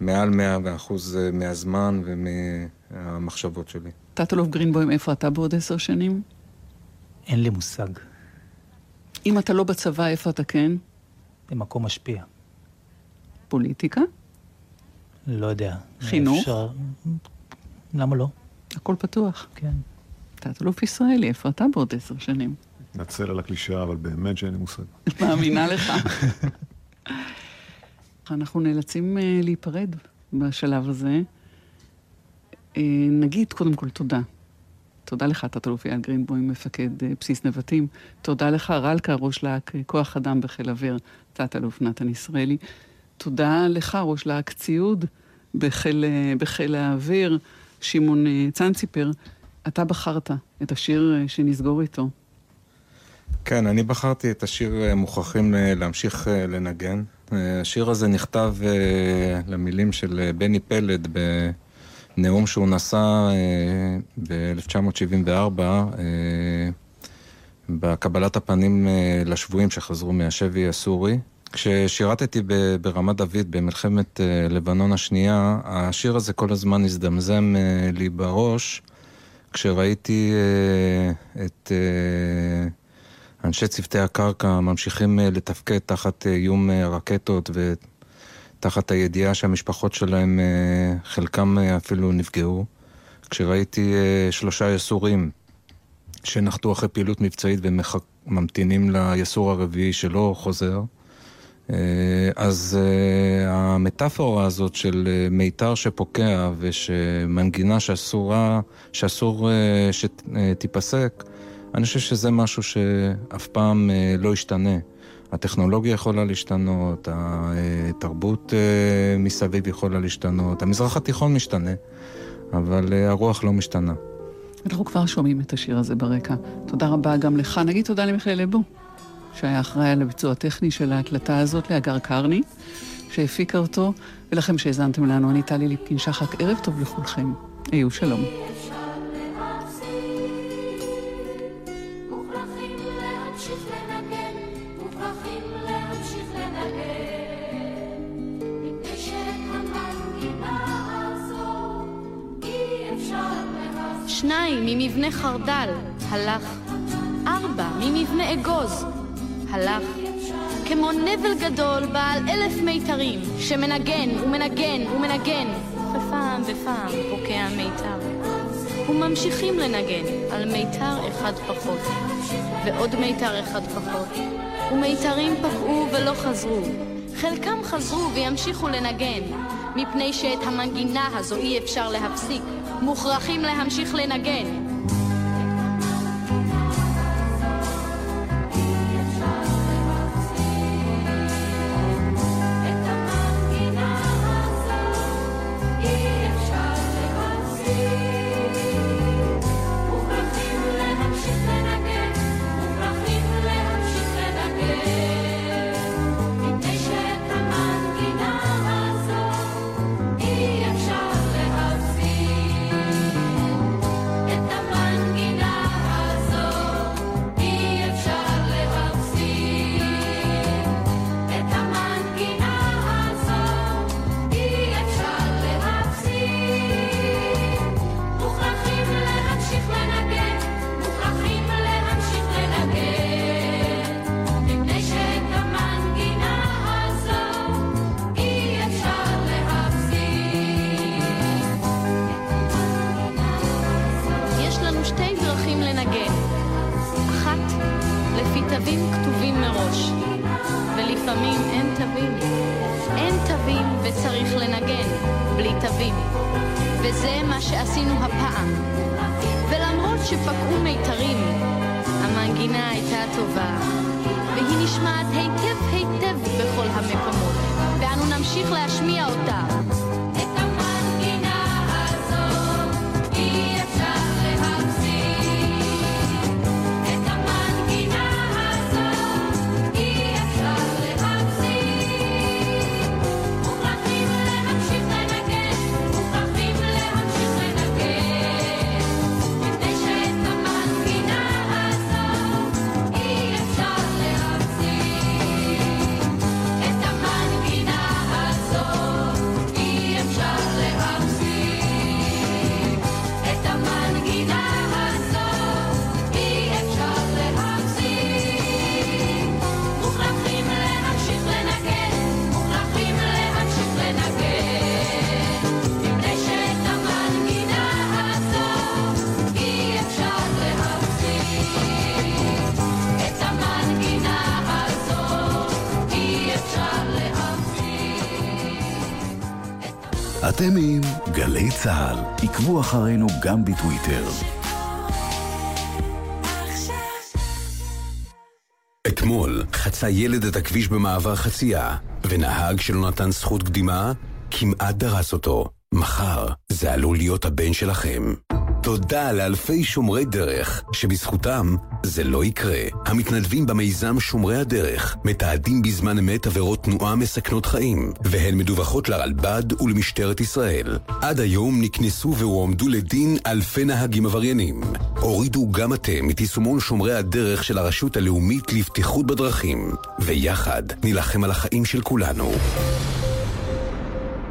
במעל 100% אה, מהזמן ומהמחשבות שלי. תת-אלוף גרינבוים, איפה אתה בעוד עשר שנים? אין לי מושג. אם אתה לא בצבא, איפה אתה כן? במקום משפיע. פוליטיקה? לא יודע. חינוך? אפשר... למה לא? הכל פתוח. כן. תת-אלוף ישראלי, איפה אתה בעוד עשר שנים? נתנצל על הקלישאה, אבל באמת שאין לי מושג. מאמינה לך. אנחנו נאלצים uh, להיפרד בשלב הזה. Uh, נגיד קודם כל תודה. תודה לך, תת-אלוף אייל גרינבוים, מפקד uh, בסיס נבטים. תודה לך, רלקה, ראש להק כוח אדם בחיל אוויר, תת-אלוף נתן ישראלי. תודה לך, ראש להק ציוד בחיל, uh, בחיל האוויר, שמעון uh, צנציפר. אתה בחרת את השיר uh, שנסגור איתו. כן, אני בחרתי את השיר אה, מוכרחים אה, להמשיך אה, לנגן. השיר הזה נכתב למילים של בני פלד בנאום שהוא נשא ב-1974 בקבלת הפנים לשבויים שחזרו מהשבי הסורי. כששירתתי ברמת דוד במלחמת לבנון השנייה, השיר הזה כל הזמן הזדמזם לי בראש כשראיתי את... אנשי צוותי הקרקע ממשיכים אה, לתפקד תחת אה, איום אה, רקטות ותחת הידיעה שהמשפחות שלהם, חלקם אפילו נפגעו. כשראיתי שלושה יסורים שנחתו אחרי פעילות מבצעית וממתינים ליסור הרביעי שלא חוזר, אז המטאפורה הזאת של מיתר שפוקע ושמנגינה שאסורה, שאסור שתיפסק, אני חושב שזה משהו שאף פעם אה, לא ישתנה. הטכנולוגיה יכולה להשתנות, התרבות אה, מסביב יכולה להשתנות, המזרח התיכון משתנה, אבל אה, הרוח לא משתנה. אנחנו כבר שומעים את השיר הזה ברקע. תודה רבה גם לך. נגיד תודה למיכאל לבו, שהיה אחראי על הביצוע הטכני של ההקלטה הזאת, לאגר קרני, שהפיקה אותו, ולכם שהאזנתם לנו. אני טלי ליפקין-שחק, ערב טוב לכולכם. היו שלום. שניים ממבנה חרדל, הלך. ארבע ממבנה אגוז, הלך. כמו נבל גדול בעל אלף מיתרים, שמנגן ומנגן ומנגן, ופעם ופעם פוקע מיתר. וממשיכים לנגן על מיתר אחד פחות, ועוד מיתר אחד פחות, ומיתרים פקעו ולא חזרו. חלקם חזרו וימשיכו לנגן, מפני שאת המנגינה הזו אי אפשר להפסיק, מוכרחים להמשיך לנגן. להמשיך להשמיע אותה. אחרינו גם בטוויטר. אתמול חצה ילד את הכביש במעבר חצייה, ונהג שלא נתן זכות קדימה, כמעט דרס אותו. מחר זה עלול להיות הבן שלכם. תודה לאלפי שומרי דרך, שבזכותם זה לא יקרה. המתנדבים במיזם שומרי הדרך מתעדים בזמן אמת עבירות תנועה מסכנות חיים, והן מדווחות לרלב"ד ולמשטרת ישראל. עד היום נקנסו והועמדו לדין אלפי נהגים עבריינים. הורידו גם אתם את יישומון שומרי הדרך של הרשות הלאומית לבטיחות בדרכים, ויחד נילחם על החיים של כולנו.